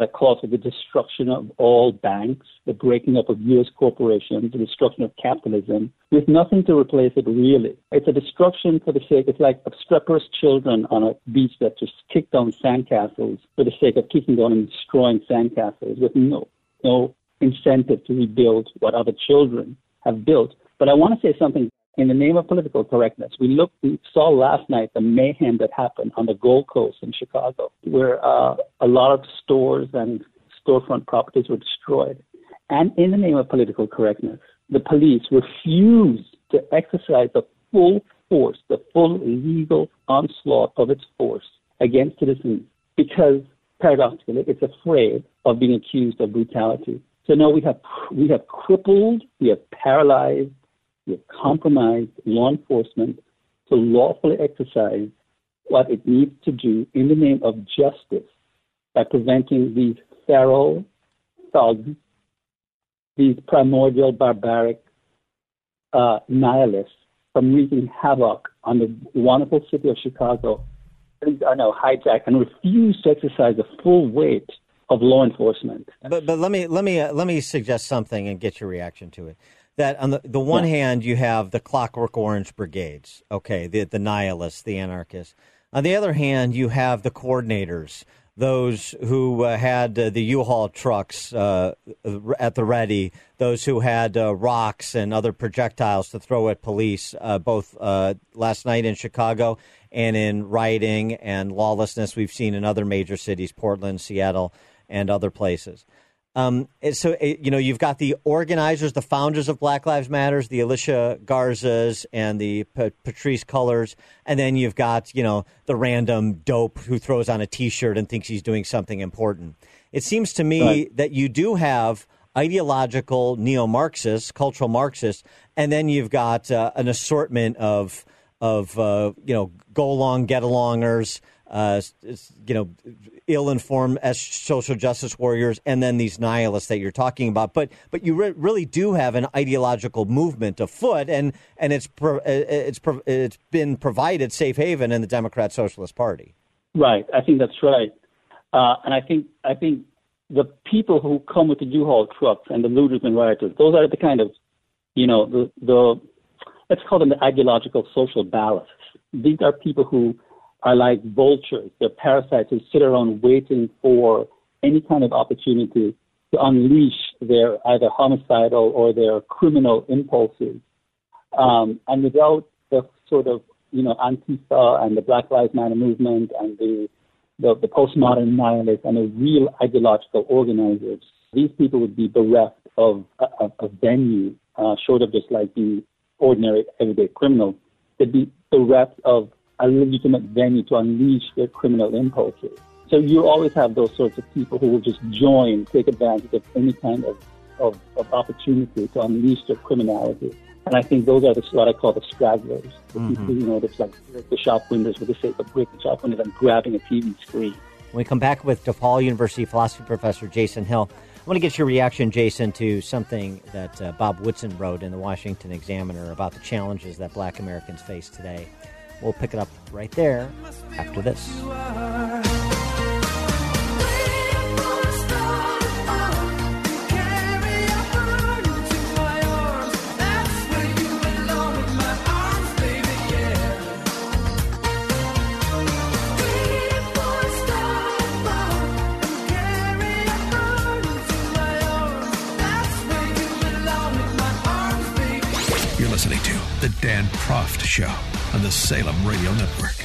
Speaker 9: that for the destruction of all banks, the breaking up of U.S. corporations, the destruction of capitalism, with nothing to replace it really. It's a destruction for the sake, it's like obstreperous children on a beach that just kick down sandcastles for the sake of kicking down and destroying sandcastles with no, no incentive to rebuild what other children have built. But I want to say something in the name of political correctness. We looked, we saw last night the mayhem that happened on the Gold Coast in Chicago, where uh, a lot of stores and storefront properties were destroyed. And in the name of political correctness, the police refused to exercise the full force, the full legal onslaught of its force against citizens because paradoxically it's afraid of being accused of brutality. So now we have we have crippled, we have paralyzed, have compromised law enforcement to lawfully exercise what it needs to do in the name of justice by preventing these feral thugs, these primordial barbaric uh, nihilists from wreaking havoc on the wonderful city of Chicago, I know, hijack and refuse to exercise the full weight of law enforcement.
Speaker 2: But but let me let me uh, let me suggest something and get your reaction to it. That on the, the one yeah. hand you have the Clockwork Orange brigades, okay, the the nihilists, the anarchists. On the other hand, you have the coordinators, those who uh, had uh, the U-Haul trucks uh, at the ready, those who had uh, rocks and other projectiles to throw at police, uh, both uh, last night in Chicago and in rioting and lawlessness we've seen in other major cities, Portland, Seattle, and other places. Um, so you know you've got the organizers, the founders of Black Lives Matters, the Alicia Garzas and the P- Patrisse Cullors, and then you've got you know the random dope who throws on a T-shirt and thinks he's doing something important. It seems to me right. that you do have ideological neo-Marxists, cultural Marxists, and then you've got uh, an assortment of of uh, you know go along, get alongers uh, you know, ill-informed as social justice warriors, and then these nihilists that you're talking about. But but you re- really do have an ideological movement afoot, and and it's pro- uh, it's pro- it's been provided safe haven in the Democrat Socialist Party.
Speaker 9: Right, I think that's right, uh, and I think I think the people who come with the U-Haul trucks and the looters and rioters, those are the kind of, you know, the the let's call them the ideological social ballasts. These are people who are like vultures. They're parasites who sit around waiting for any kind of opportunity to unleash their either homicidal or their criminal impulses. Um, and without the sort of, you know, Antifa and the Black Lives Matter movement and the, the, the postmodern nihilists and the real ideological organizers, these people would be bereft of a, venue, uh, short of just like the ordinary everyday criminal. They'd be bereft of a legitimate venue to unleash their criminal impulses. So you always have those sorts of people who will just join, take advantage of any kind of, of, of opportunity to unleash their criminality. And I think those are the, what I call the stragglers. The mm-hmm. people, you know, that's like break the shop windows for the sake of breaking shop windows and grabbing a TV screen.
Speaker 2: When we come back with DePaul University philosophy professor Jason Hill, I want to get your reaction, Jason, to something that uh, Bob Woodson wrote in the Washington Examiner about the challenges that black Americans face today. We'll pick it up right there after this.
Speaker 1: You're listening to The Dan Proft Show on the Salem Radio Network.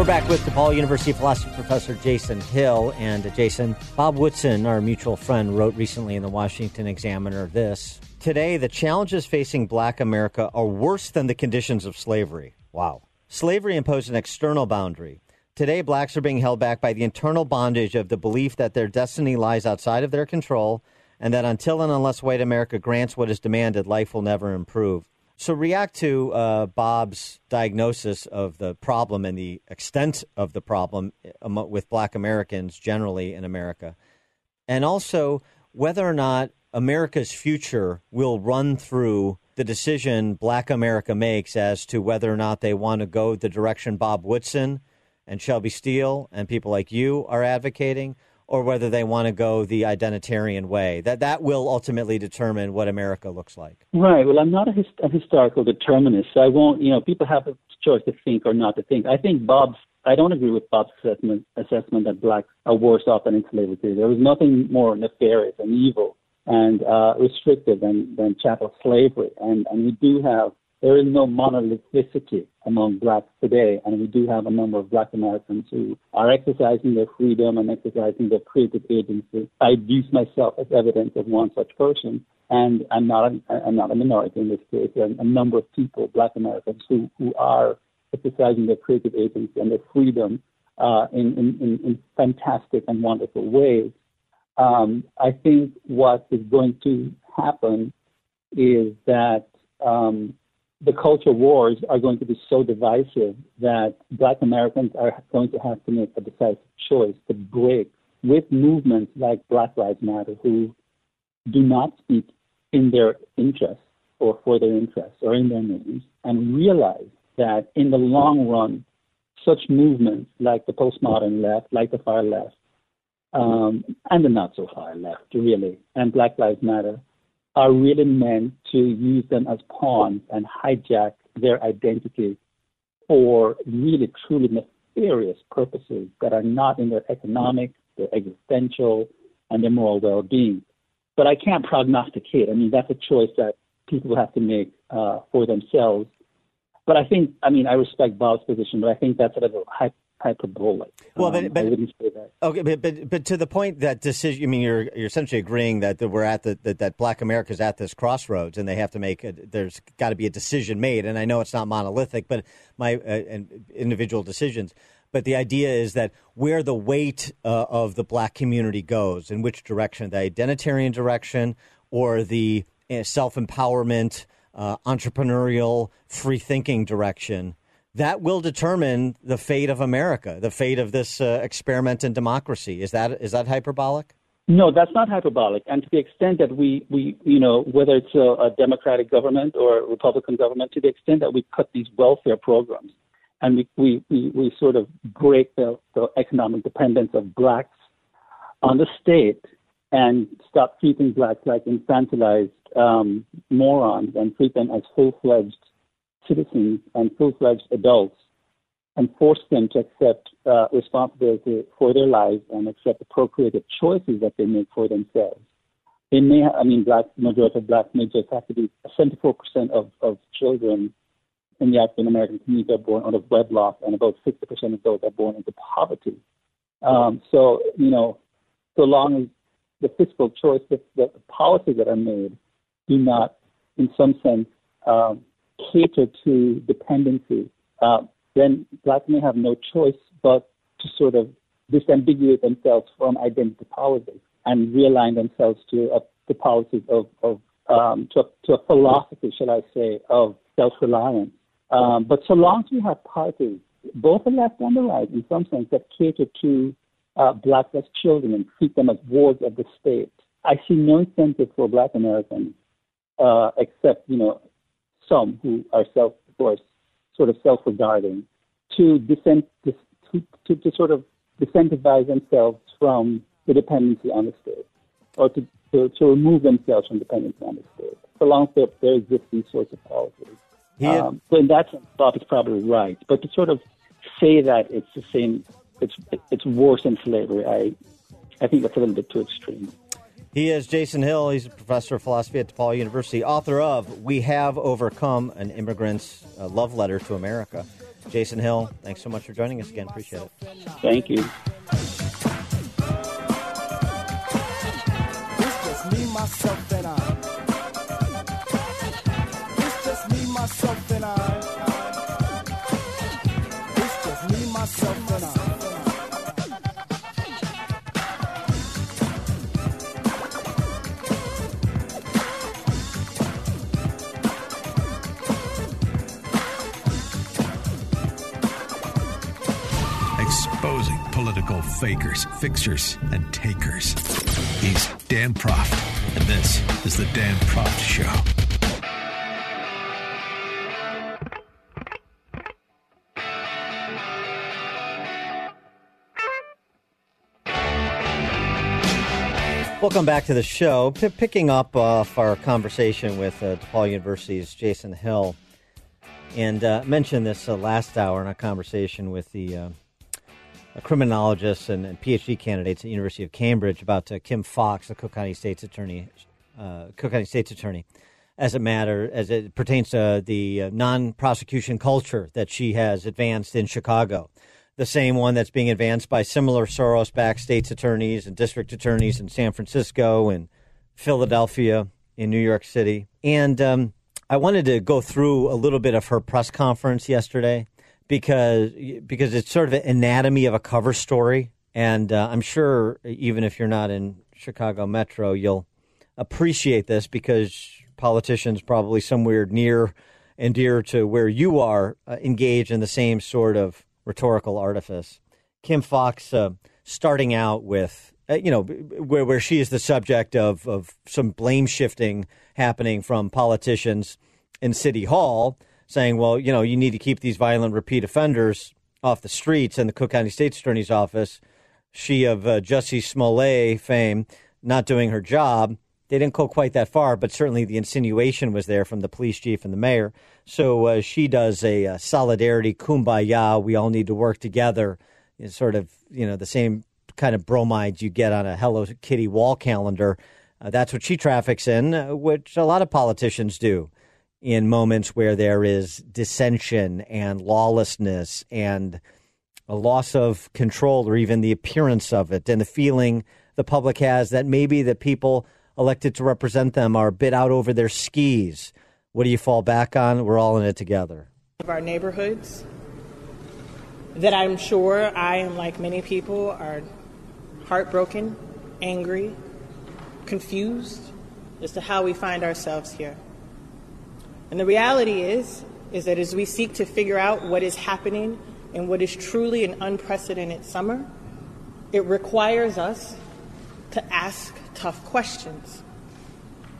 Speaker 2: We're back with DePaul University philosophy professor Jason Hill. And Jason, Bob Woodson, our mutual friend, wrote recently in the Washington Examiner this Today, the challenges facing black America are worse than the conditions of slavery. Wow. Slavery imposed an external boundary. Today, blacks are being held back by the internal bondage of the belief that their destiny lies outside of their control and that until and unless white America grants what is demanded, life will never improve. So, react to uh, Bob's diagnosis of the problem and the extent of the problem uh, with black Americans generally in America. And also, whether or not America's future will run through the decision black America makes as to whether or not they want to go the direction Bob Woodson and Shelby Steele and people like you are advocating, or whether they want to go the identitarian way. That that will ultimately determine what America looks like.
Speaker 9: Right. Well, I'm not a, hist- a historical determinist, so I won't. You know, people have a choice to think or not to think. I think Bob's. I don't agree with Bob's assessment assessment that blacks are worse off than enslaved. There was nothing more nefarious and evil and uh, restrictive than, than chattel slavery. And, and we do have there is no monolithicity among blacks today, and we do have a number of black Americans who are exercising their freedom and exercising their creative agency. I use myself as evidence of one such person, and I'm not a, I'm not a minority in this case. There are a number of people, black Americans, who, who are exercising their creative agency and their freedom uh, in, in, in, fantastic and wonderful ways. Um, I think what is going to happen is that um, the culture wars are going to be so divisive that black Americans are going to have to make a decisive choice to break with movements like Black Lives Matter, who do not speak in their interests or for their interests or in their names, and realize that in the long run, such movements like the postmodern left, like the far left, um, and the not so far left, really, and Black Lives Matter, are really meant to use them as pawns and hijack their identity for really truly nefarious purposes that are not in their economic, their existential, and their moral well being. But I can't prognosticate. I mean, that's a choice that people have to make uh, for themselves. But I think, I mean, I respect Bob's position, but I think that's a little hyperbolic.
Speaker 2: Well, but, um, but okay, but, but but to the point that decision. I mean, you're you're essentially agreeing that, that we're at the that, that Black America's at this crossroads, and they have to make. A, there's got to be a decision made, and I know it's not monolithic, but my uh, individual decisions. But the idea is that where the weight uh, of the black community goes, in which direction, the identitarian direction or the uh, self empowerment, uh, entrepreneurial, free thinking direction, that will determine the fate of America, the fate of this uh, experiment in democracy. Is that is that hyperbolic?
Speaker 9: No, that's not hyperbolic. And to the extent that we, we you know, whether it's a, a Democratic government or a Republican government, to the extent that we cut these welfare programs and we, we, we, we sort of break the, the economic dependence of blacks on the state and stop treating blacks like infantilized um, morons and treat them as full-fledged citizens and full-fledged adults and force them to accept uh, responsibility for their lives and accept the procreative choices that they make for themselves. They may, I mean, black majority of blacks may just have to be 74% of, of children in the African American community are born out of wedlock, and about 60% of those are born into poverty. Um, so, you know, so long as the fiscal choice, the, the policies that are made do not, in some sense, um, cater to dependency, uh, then blacks may have no choice but to sort of disambiguate themselves from identity politics and realign themselves to uh, the policies of, of um, to, a, to a philosophy, shall I say, of self-reliance. Um, but so long as we have parties, both the left and the right, in some sense, that cater to uh, black as children and treat them as wards of the state, I see no incentive for black Americans uh, except, you know, some who are self, who are sort of self-regarding, to, descent, to, to, to sort of disincentivize themselves from the dependency on the state, or to, to, to remove themselves from dependency on the state, so long as there, exist these sorts of policies. Um, so in that sense, Bob is probably right. But to sort of say that it's the same, it's it's worse than slavery, I I think that's a little bit too extreme.
Speaker 2: He is Jason Hill. He's a professor of philosophy at DePaul University, author of We Have Overcome an Immigrant's uh, Love Letter to America. Jason Hill, thanks so much for joining us again. Appreciate it.
Speaker 9: Thank you.
Speaker 10: me, myself, and I.
Speaker 1: political fakers, fixers, and takers. He's Dan Proft, and this is The Dan Proft Show.
Speaker 2: Welcome back to the show. P- picking up off our conversation with uh, DePaul University's Jason Hill, and uh, mentioned this uh, last hour in our conversation with the uh, criminologists and, and, PhD candidates at the University of Cambridge about uh, Kim Foxx, the Cook County State's attorney. Uh, Cook County State's attorney. as it matter as it pertains to the uh, non-prosecution culture that she has advanced in Chicago. The same one that's being advanced by similar Soros-backed states attorneys and district attorneys in San Francisco and Philadelphia, in New York City. And um, I wanted to go through a little bit of her press conference yesterday because because it's sort of an anatomy of a cover story, and uh, I'm sure even if you're not in Chicago Metro, you'll appreciate this because politicians probably somewhere near and dear to where you are uh, engaged in the same sort of rhetorical artifice. Kim Foxx uh, starting out with, uh, you know, where, where she is the subject of, of some blame shifting happening from politicians in City Hall, saying, well, you know, you need to keep these violent repeat offenders off the streets. And the Cook County State's Attorney's Office, she of uh, Jussie Smollett fame, not doing her job they didn't go quite that far, but certainly the insinuation was there from the police chief and the mayor. So uh, she does a, a, solidarity kumbaya. We all need to work together. It's sort of you know the same kind of bromides you get on a Hello Kitty wall calendar. Uh, that's what she traffics in, uh, which a lot of politicians do in moments where there is dissension and lawlessness and a loss of control or even the appearance of it and the feeling the public has that maybe the people elected to represent them are a bit out over their skis. What do you fall back on? We're all in it together.
Speaker 11: Of our neighborhoods, that I'm sure I and like many people are heartbroken, angry, confused as to how we find ourselves here. And the reality is, is that as we seek to figure out what is happening in what is truly an unprecedented summer, it requires us to ask tough questions,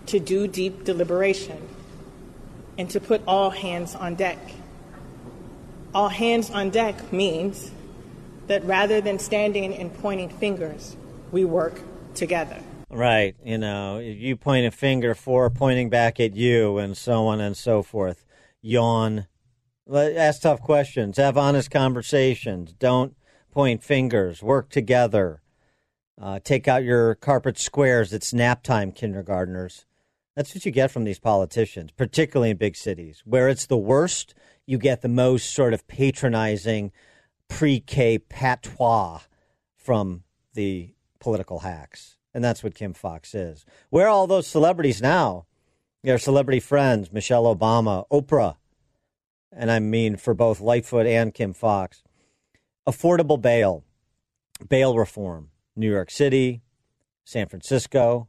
Speaker 11: to do deep deliberation, and to put all hands on deck. All hands on deck means that rather than standing and pointing fingers, we work together.
Speaker 2: Right. You know, you point a finger for pointing back at you, and so on and so forth. Yawn. Ask tough questions. Have honest conversations. Don't point fingers. Work together. Uh, take out your carpet squares. It's nap time, kindergartners. That's what you get from these politicians, particularly in big cities. Where it's the worst, you get the most sort of patronizing pre K patois from the political hacks. And that's what Kim Foxx is. Where are all those celebrities now? Their celebrity friends, Michelle Obama, Oprah, and I mean for both Lightfoot and Kim Foxx. Affordable bail, bail reform. New York City, San Francisco,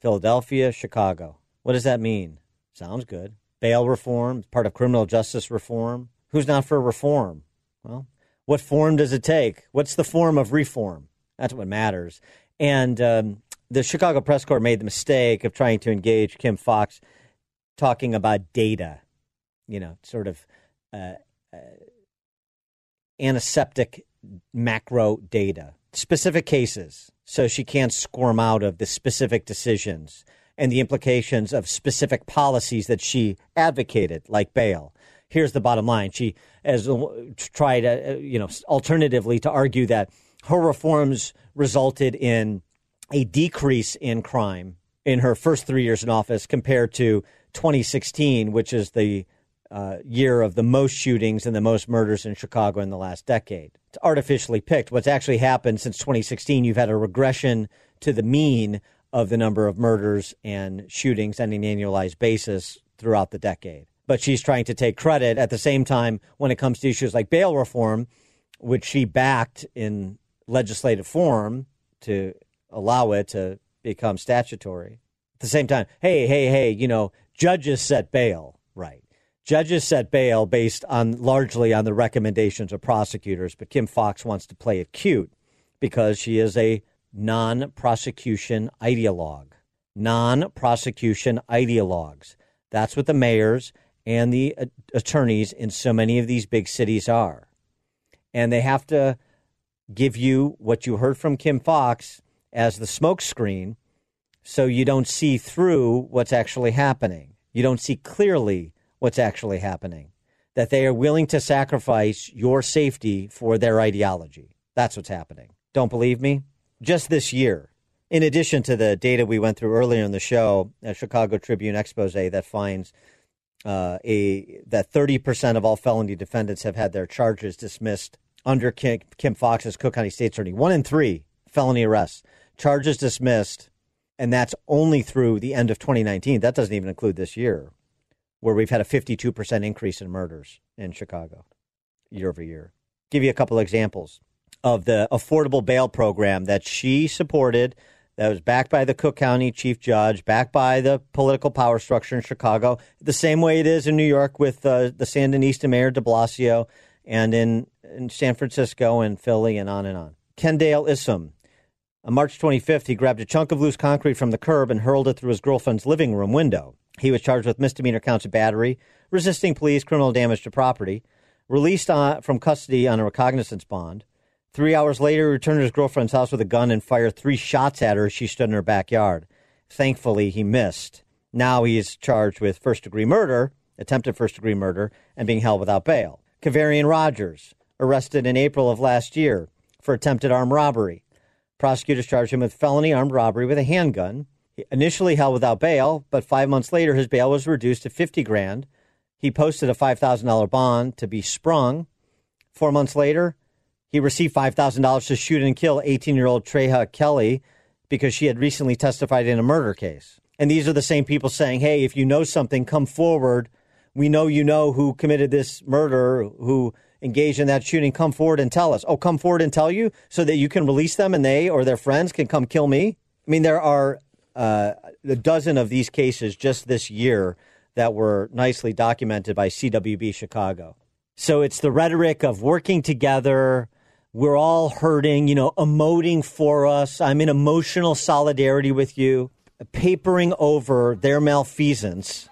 Speaker 2: Philadelphia, Chicago. What does that mean? Sounds good. Bail reform, part of criminal justice reform. Who's not for reform? Well, what form does it take? What's the form of reform? That's what matters. And um, the Chicago Press Corps made the mistake of trying to engage Kim Foxx talking about data, you know, sort of uh, uh, antiseptic macro data specific cases so she can't squirm out of the specific decisions and the implications of specific policies that she advocated, like bail. Here's the bottom line: she has tried, uh, you know, alternatively to argue that her reforms resulted in a decrease in crime in her first three years in office compared to 2016, which is the uh, year of the most shootings and the most murders in Chicago in the last decade. It's artificially picked. What's actually happened since 2016, you've had a regression to the mean of the number of murders and shootings on an annualized basis throughout the decade. But she's trying to take credit at the same time when it comes to issues like bail reform, which she backed in legislative form to allow it to become statutory. At the same time, hey, hey, hey, you know, judges set bail, right? Judges set bail based on largely on the recommendations of prosecutors, but Kim Foxx wants to play it cute because she is a non prosecution ideologue. Non prosecution ideologues. That's what the mayors and the uh, attorneys in so many of these big cities are. And they have to give you what you heard from Kim Foxx as the smokescreen so you don't see through what's actually happening. You don't see clearly what's actually happening, that they are willing to sacrifice your safety for their ideology. That's what's happening. Don't believe me? Just this year, in addition to the data we went through earlier in the show, a Chicago Tribune expose that finds uh, a that 30% of all felony defendants have had their charges dismissed under Kim, Kim Foxx's Cook County State's Attorney. One in three felony arrests, charges dismissed, and that's only through the end of 2019. That doesn't even include this year, where we've had a 52% increase in murders in Chicago year over year. Give you a couple examples of the affordable bail program that she supported that was backed by the Cook County Chief Judge, backed by the political power structure in Chicago, the same way it is in New York with uh, the Sandinista Mayor de Blasio, and in, in San Francisco and Philly, and on and on. Kendale Isom. On March 25th, he grabbed a chunk of loose concrete from the curb and hurled it through his girlfriend's living room window. He was charged with misdemeanor counts of battery, resisting police, criminal damage to property, released on, from custody on a recognizance bond. Three hours later, he returned to his girlfriend's house with a gun and fired three shots at her as she stood in her backyard. Thankfully, he missed. Now he is charged with first degree murder, attempted first degree murder, and being held without bail. Kavarian Rogers, arrested in April of last year for attempted armed robbery. Prosecutors charged him with felony armed robbery with a handgun. He initially held without bail, but five months later, his bail was reduced to 50 grand. He posted a $5,000 bond to be sprung. Four months later, he received $5,000 to shoot and kill 18 year old Treha Kelly because she had recently testified in a murder case. And these are the same people saying, hey, if you know something, come forward. We know you know who committed this murder, who engaged in that shooting. Come forward and tell us. Oh, come forward and tell you so that you can release them and they or their friends can come kill me. I mean, there are uh, a dozen of these cases just this year that were nicely documented by CWB Chicago. So it's the rhetoric of working together, we're all hurting, you know, emoting for us. I'm in emotional solidarity with you, papering over their malfeasance,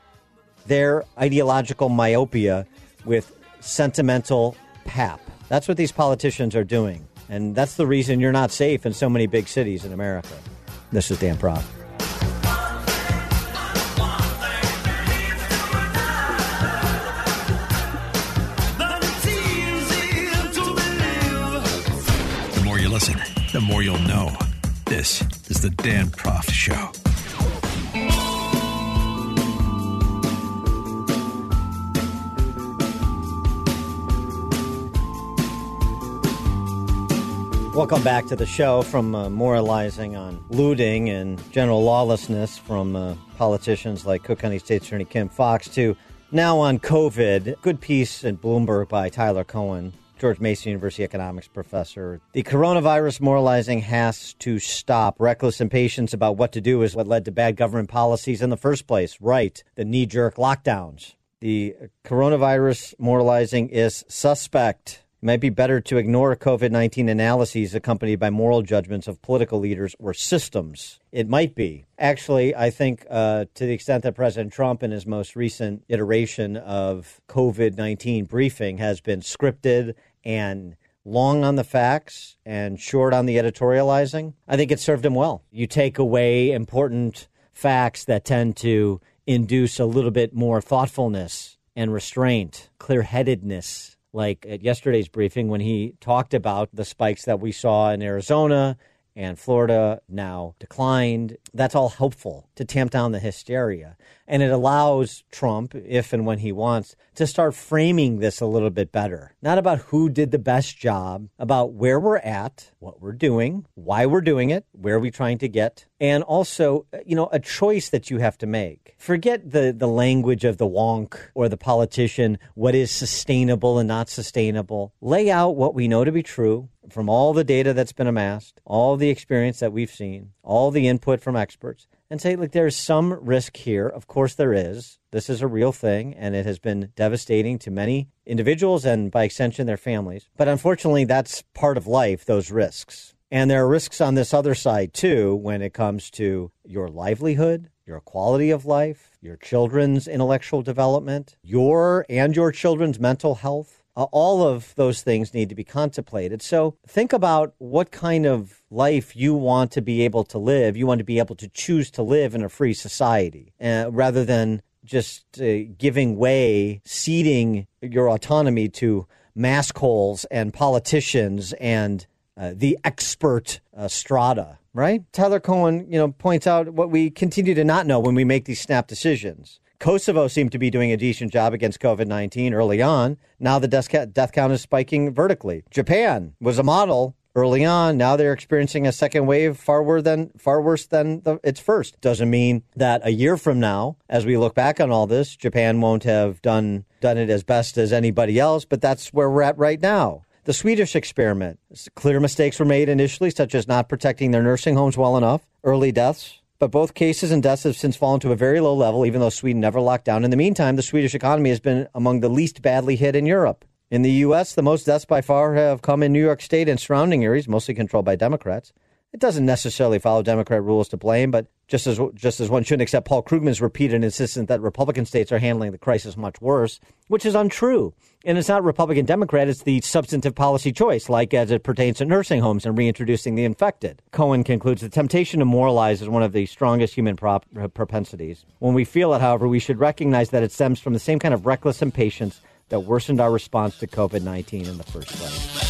Speaker 2: their ideological myopia with sentimental pap. That's what these politicians are doing. And that's the reason you're not safe in so many big cities in America. This is Dan Proft.
Speaker 1: The more you listen, the more you'll know. This is the Dan Proft Show.
Speaker 2: Welcome back to the show from uh, moralizing on looting and general lawlessness from uh, politicians like Cook County State Attorney Kim Foxx to now on COVID. Good piece in Bloomberg by Tyler Cowen, George Mason University economics professor. The coronavirus moralizing has to stop. Reckless impatience about what to do is what led to bad government policies in the first place. Right. The knee jerk lockdowns. The coronavirus moralizing is suspect. It might be better to ignore COVID 19 analyses accompanied by moral judgments of political leaders or systems. It might be. Actually, I think uh, to the extent that President Trump, in his most recent iteration of COVID 19 briefing, has been scripted and long on the facts and short on the editorializing, I think it served him well. You take away important facts that tend to induce a little bit more thoughtfulness and restraint, clear headedness. Like at yesterday's briefing, when he talked about the spikes that we saw in Arizona and Florida now declined. That's all helpful to tamp down the hysteria. And it allows Trump, if and when he wants, to start framing this a little bit better. Not about who did the best job, about where we're at, what we're doing, why we're doing it, where are we trying to get, and also, you know, a choice that you have to make. Forget the, the language of the wonk or the politician, what is sustainable and not sustainable. Lay out what we know to be true from all the data that's been amassed, all the experience that we've seen, all the input from experts, and say, look, there's some risk here. Of course, there is. This is a real thing, and it has been devastating to many individuals and, by extension, their families. But unfortunately, that's part of life, those risks. And there are risks on this other side, too, when it comes to your livelihood, your quality of life, your children's intellectual development, your and your children's mental health uh, all of those things need to be contemplated. So think about what kind of life you want to be able to live. You want to be able to choose to live in a free society uh, rather than just uh, giving way, ceding your autonomy to mask holes and politicians and uh, the expert uh, strata, right? Tyler Cowen, you know, points out what we continue to not know when we make these snap decisions. Kosovo seemed to be doing a decent job against COVID 19 early on. Now the death count is spiking vertically. Japan was a model early on. Now they're experiencing a second wave far worse than far worse than the, its first. Doesn't mean that a year from now, as we look back on all this, Japan won't have done done it as best as anybody else. But that's where we're at right now. The Swedish experiment. Clear mistakes were made initially, such as not protecting their nursing homes well enough, early deaths. But both cases and deaths have since fallen to a very low level, even though Sweden never locked down. In the meantime, the Swedish economy has been among the least badly hit in Europe. In the U.S., the most deaths by far have come in New York State and surrounding areas, mostly controlled by Democrats. It doesn't necessarily follow Democrat rules to blame, but just as just as one shouldn't accept Paul Krugman's repeated insistence that Republican states are handling the crisis much worse, which is untrue. And it's not Republican Democrat, it's the substantive policy choice, like as it pertains to nursing homes and reintroducing the infected. Cowen concludes the temptation to moralize is one of the strongest human prop- propensities. When we feel it, however, we should recognize that it stems from the same kind of reckless impatience that worsened our response to COVID 19 in the first place.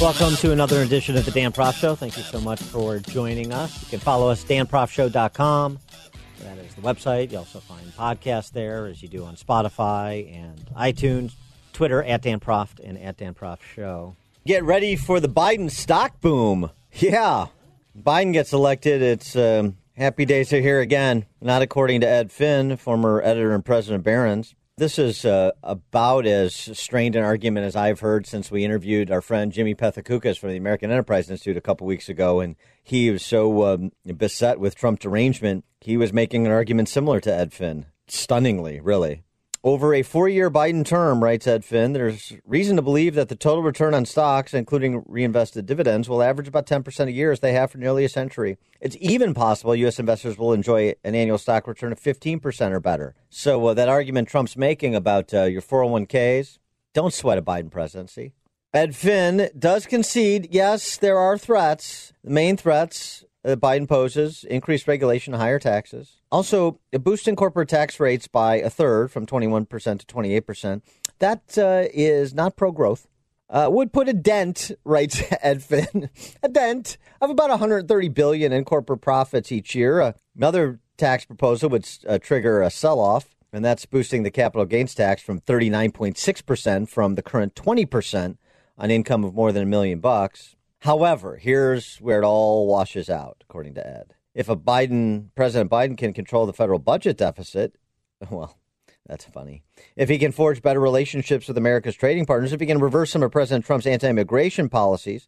Speaker 2: Welcome to another edition of the Dan Proft Show. Thank you so much for joining us. You can follow us, danproftshow.com. That is the website. You also find podcasts there, as you do on Spotify and iTunes, Twitter, at Dan Proft and at Dan Proft Show. Get ready for the Biden stock boom. Yeah. Biden gets elected. It's um, happy days are here again. Not according to Ed Finn, former editor and president of Barron's. This is uh, about as strained an argument as I've heard since we interviewed our friend Jimmy Pethokoukis from the American Enterprise Institute a couple weeks ago, and he was so um, beset with Trump derangement, he was making an argument similar to Ed Finn. Stunningly, really. Over a four year Biden term, writes Ed Finn, there's reason to believe that the total return on stocks, including reinvested dividends, will average about 10% a year as they have for nearly a century. It's even possible U.S. investors will enjoy an annual stock return of 15% or better. So, uh, that argument Trump's making about uh, your 401ks, don't sweat a Biden presidency. Ed Finn does concede, yes, there are threats. The main threats that Biden poses increased regulation, higher taxes. Also, boosting corporate tax rates by a third from 21% to 28%. That uh, is not pro growth. Uh, would put a dent, writes Ed Finn, a dent of about 130 billion in corporate profits each year. Uh, another tax proposal would uh, trigger a sell-off, and that's boosting the capital gains tax from 39.6% from the current 20% on income of more than a million bucks. However, here's where it all washes out, according to Ed. If a Biden, President Biden can control the federal budget deficit, well, that's funny. If he can forge better relationships with America's trading partners, if he can reverse some of President Trump's anti immigration policies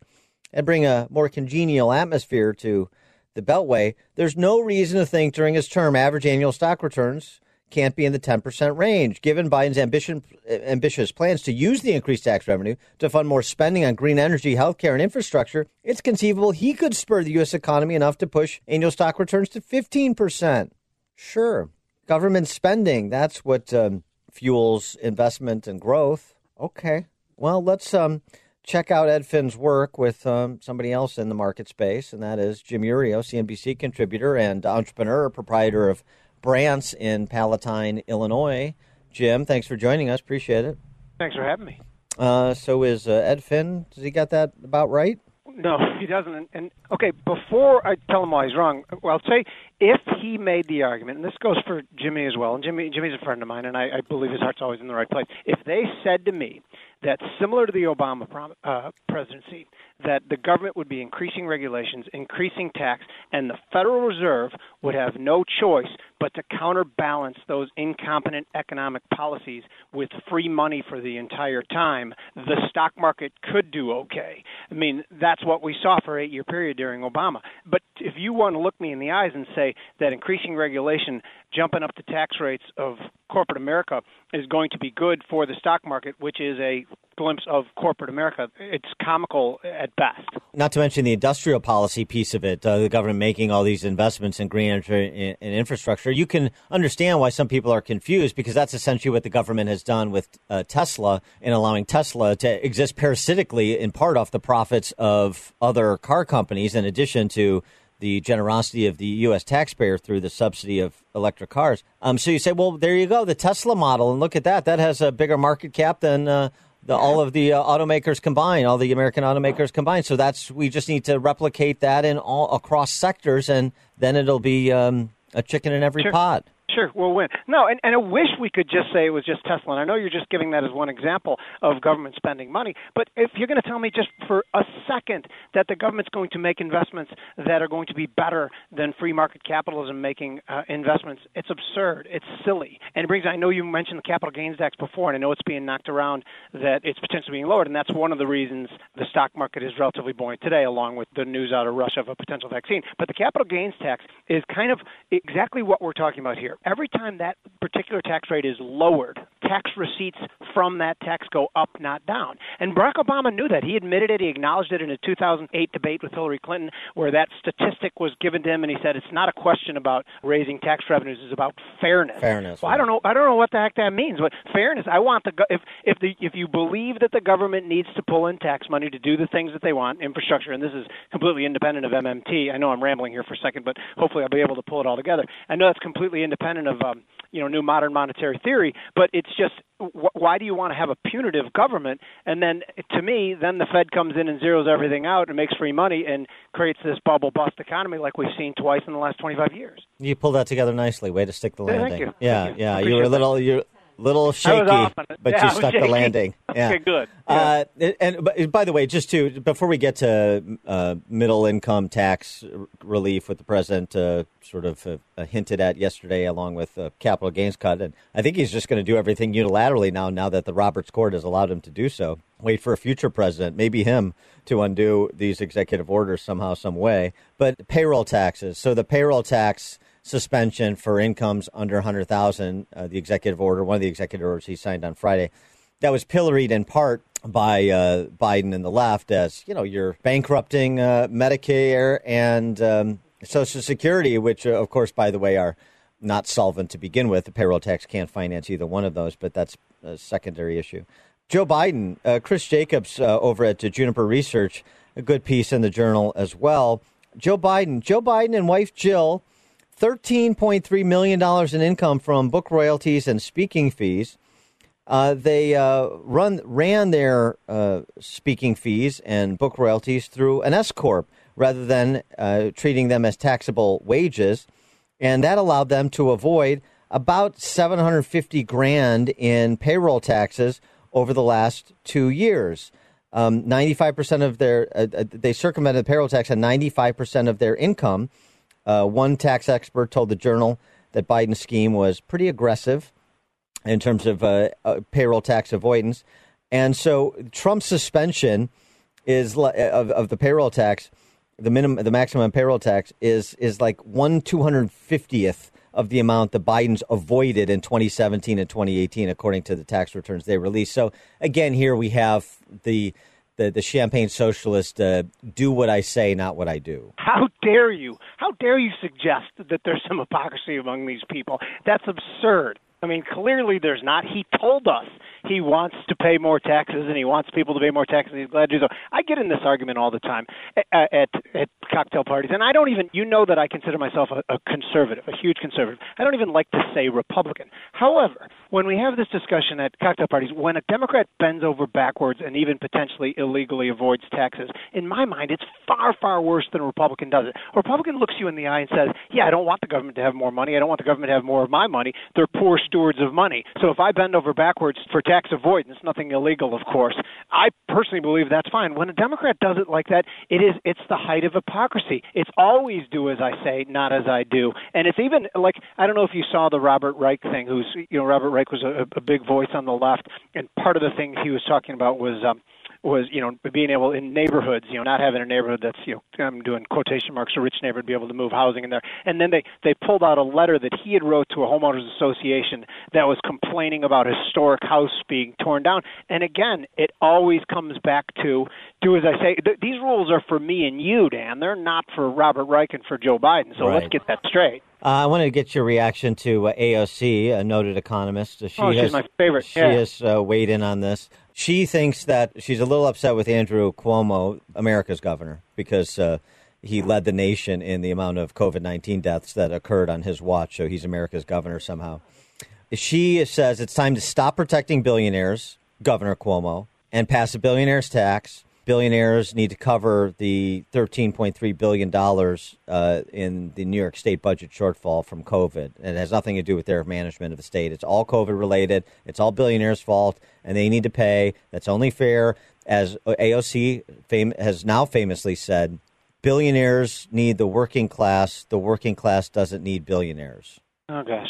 Speaker 2: and bring a more congenial atmosphere to the Beltway, there's no reason to think during his term average annual stock returns can't be in the 10% range. Given Biden's ambition, ambitious plans to use the increased tax revenue to fund more spending on green energy, healthcare, and infrastructure, it's conceivable he could spur the U.S. economy enough to push annual stock returns to 15%. Sure. Government spending, that's what um, fuels investment and growth. Okay. Well, let's um, check out Ed Finn's work with um, somebody else in the market space, and that is Jim Iuorio, CNBC contributor and entrepreneur, proprietor of Brandt's in Palatine, Illinois. Jim, thanks for joining us. Appreciate it.
Speaker 12: Thanks for having me.
Speaker 2: Uh, so is uh, Ed Finn? Does he got that about right?
Speaker 12: No, he doesn't. And, and okay, before I tell him why he's wrong, well, I'll say if he made the argument, and this goes for Jimmy as well, and Jimmy Jimmy's a friend of mine, and I, I believe his heart's always in the right place. If they said to me that similar to the Obama prom- uh, presidency, that the government would be increasing regulations, increasing tax, and the Federal Reserve would have no choice but to counterbalance those incompetent economic policies with free money for the entire time, the stock market could do okay. I mean, that's what we saw for eight year period during Obama. But if you want to look me in the eyes and say that increasing regulation, jumping up the tax rates of corporate America is going to be good for the stock market, which is a glimpse of corporate America. It's comical at best.
Speaker 2: Not to mention the industrial policy piece of it, uh, the government making all these investments in green energy and infrastructure. You can understand why some people are confused because that's essentially what the government has done with uh, Tesla and allowing Tesla to exist parasitically in part off the profits of other car companies, in addition to the generosity of the U.S. taxpayer through the subsidy of electric cars. Um, so you say, well, there you go, the Tesla model, and look at that. That has a bigger market cap than uh, the, all of the uh, automakers combined, all the American automakers combined. So that's we just need to replicate that in all across sectors, and then it'll be um, a chicken in every
Speaker 12: sure.
Speaker 2: pot.
Speaker 12: Sure, we'll win. No, and, and I wish we could just say it was just Tesla. And I know you're just giving that as one example of government spending money. But if you're going to tell me just for a second that the government's going to make investments that are going to be better than free market capitalism making uh, investments, it's absurd. It's silly. And it brings. I know you mentioned the capital gains tax before, and I know it's being knocked around that it's potentially being lowered, and that's one of the reasons the stock market is relatively buoyant today, along with the news out of Russia of a potential vaccine. But the capital gains tax is kind of exactly what we're talking about here every time that particular tax rate is lowered, tax receipts from that tax go up, not down. And Barack Obama knew that. He admitted it. He acknowledged it in a 2008 debate with Hillary Clinton, where that statistic was given to him, and he said it's not a question about raising tax revenues; it's about fairness.
Speaker 2: Fairness.
Speaker 12: Well, I don't know. I don't know what the heck that means. But fairness. I want the if if the if you believe that the government needs to pull in tax money to do the things that they want, infrastructure, and this is completely independent of MMT. I know I'm rambling here for a second, but hopefully I'll be able to pull it all together. I know that's completely independent of um, you know new modern monetary theory, but it's just wh- why do you want to have a punitive government? And then to me, then the Fed comes in and zeroes everything out and makes free money and creates this bubble bust economy like we've seen twice in the last 25 years.
Speaker 2: You pulled that together nicely. Way to stick the
Speaker 12: Yeah,
Speaker 2: landing.
Speaker 12: thank you.
Speaker 2: Yeah,
Speaker 12: Thank you.
Speaker 2: yeah. You were a little you little shaky,
Speaker 12: off on it.
Speaker 2: but
Speaker 12: Yeah,
Speaker 2: you stuck the landing. Yeah.
Speaker 12: Okay, good.
Speaker 2: Uh, and but, by the way, just to before we get to uh, middle income tax r- relief, what the president uh, sort of uh, uh, hinted at yesterday, along with uh, capital gains cut, and I think he's just going to do everything unilaterally now. Now that the Roberts Court has allowed him to do so, wait for a future president, maybe him, to undo these executive orders somehow, some way. But payroll taxes. So the payroll tax suspension for incomes under 100,000, uh, the executive order, one of the executive orders he signed on Friday, that was pilloried in part by uh, Biden and the left as, you know, you're bankrupting uh, Medicare and um, Social Security, which, uh, of course, by the way, are not solvent to begin with. The payroll tax can't finance either one of those, but that's a secondary issue. Joe Biden, uh, Chris Jacobs uh, over at Juniper Research, a good piece in the journal as well. Joe Biden, Joe Biden and wife Jill, $13.3 million in income from book royalties and speaking fees. Uh, they uh, run ran their uh, speaking fees and book royalties through an S corp rather than uh, treating them as taxable wages, and that allowed them to avoid about 750 grand in payroll taxes over the last two years. Um, 95% of their uh, uh, they circumvented the payroll tax on 95% of their income. Uh, one tax expert told the Journal that Biden's scheme was pretty aggressive in terms of uh, uh, payroll tax avoidance. And so Trump's suspension is li- of, of the payroll tax, the minimum, the maximum payroll tax is is like one two hundred fiftieth of the amount that Biden's avoided in 2017 and 2018, according to the tax returns they released. So again, here we have the the, the champagne socialist uh, do what I say, not what I do.
Speaker 12: How dare you? How dare you suggest that there's some hypocrisy among these people? That's absurd. I mean, clearly there's not. He told us he wants to pay more taxes and he wants people to pay more taxes. He's glad to do so. I get in this argument all the time at, at, at cocktail parties, and I don't even. You know that I consider myself a, a conservative, a huge conservative. I don't even like to say Republican. However, when we have this discussion at cocktail parties, when a Democrat bends over backwards and even potentially illegally avoids taxes, in my mind, it's far, far worse than a Republican does it. A Republican looks you in the eye and says, "Yeah, I don't want the government to have more money. I don't want the government to have more of my money. They're poor stewards of money. So if I bend over backwards for tax avoidance, nothing illegal, of course, I personally believe that's fine. When a Democrat does it like that, it is it's the height of hypocrisy. It's always do as I say, not as I do. And it's even like I don't know if you saw the Robert Reich thing. Who's you know Robert Reich was a, a big voice on the left, and part of the thing he was talking about was. Um, was you know being able in neighborhoods, you know, not having a neighborhood that's you know I'm doing quotation marks a rich neighborhood be able to move housing in there. And then they they pulled out a letter that he had wrote to a homeowners association that was complaining about historic house being torn down. And again, it always comes back to do as I say. Th- these rules are for me and you, Dan. They're not for Robert Reich and for Joe Biden. So
Speaker 2: Right.
Speaker 12: let's get that straight.
Speaker 2: Uh, I wanted to get your reaction to uh, AOC, a noted economist. She
Speaker 12: Oh, she's
Speaker 2: has,
Speaker 12: my favorite,
Speaker 2: She
Speaker 12: yeah.
Speaker 2: has uh, weighed in on this. She thinks that she's a little upset with Andrew Cuomo, America's governor, because uh, he led the nation in the amount of COVID 19 deaths that occurred on his watch. So he's America's governor somehow. She says it's time to stop protecting billionaires, Governor Cuomo, and pass a billionaire's tax. Billionaires need to cover the $13.3 billion uh, in the New York State budget shortfall from COVID. It has nothing to do with their management of the state. It's all COVID related. It's all billionaires' fault, and they need to pay. That's only fair. As AOC fam- has now famously said, billionaires need the working class. The working class doesn't need billionaires.
Speaker 12: Oh gosh.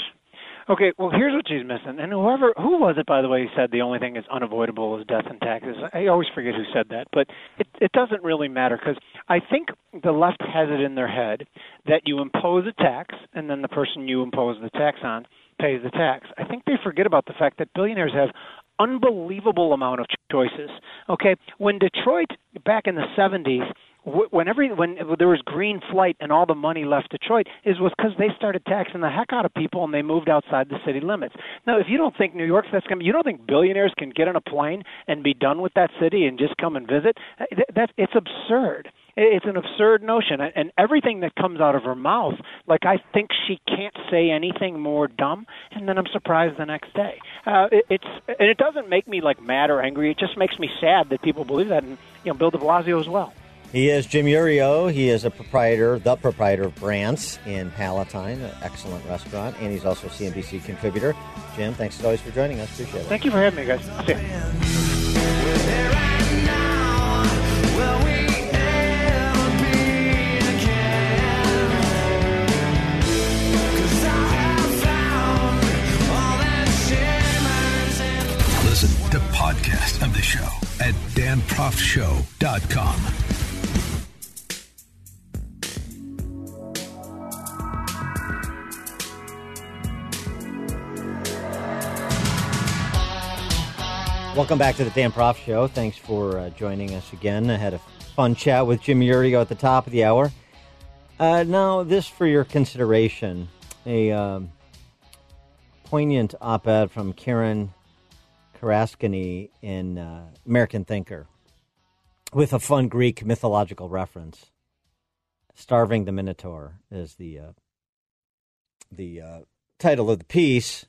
Speaker 12: Okay, well here's what she's missing. And whoever who was it by the way who said the only thing is unavoidable is death and taxes. I always forget who said that, but it it doesn't really matter cuz I think the left has it in their head that you impose a tax and then the person you impose the tax on pays the tax. I think they forget about the fact that billionaires have unbelievable amount of choices. Okay, when Detroit back in the 70s wh- when there was green flight and all the money left Detroit is was because they started taxing the heck out of people and they moved outside the city limits. Now, if you don't think New York's that's going, you don't think billionaires can get on a plane and be done with that city and just come and visit? Uh, th- That's it's absurd. It's an absurd notion, and and everything that comes out of her mouth, like I think she can't say anything more dumb, and then I'm surprised the next day. Uh, it, it's and it doesn't make me like mad or angry. It just makes me sad that people believe that, and you know, Bill De Blasio as well.
Speaker 2: He is Jim Iuorio. He is a proprietor, the proprietor of Brant's in Palatine, an excellent restaurant, and he's also a CNBC contributor. Jim, thanks as always for joining us. Appreciate it.
Speaker 12: Thank you for having me, guys. See ya.
Speaker 1: Listen to podcast of the show at danproftshow.com.
Speaker 2: Welcome back to the Dan Proft Show. Thanks for uh, joining us again. I had a fun chat with Jim Iuorio at the top of the hour. Uh, now, this for your consideration a um, poignant op ed from Karen Karaskini in uh, American Thinker with a fun Greek mythological reference. Starving the Minotaur is the uh, the uh, title of the piece,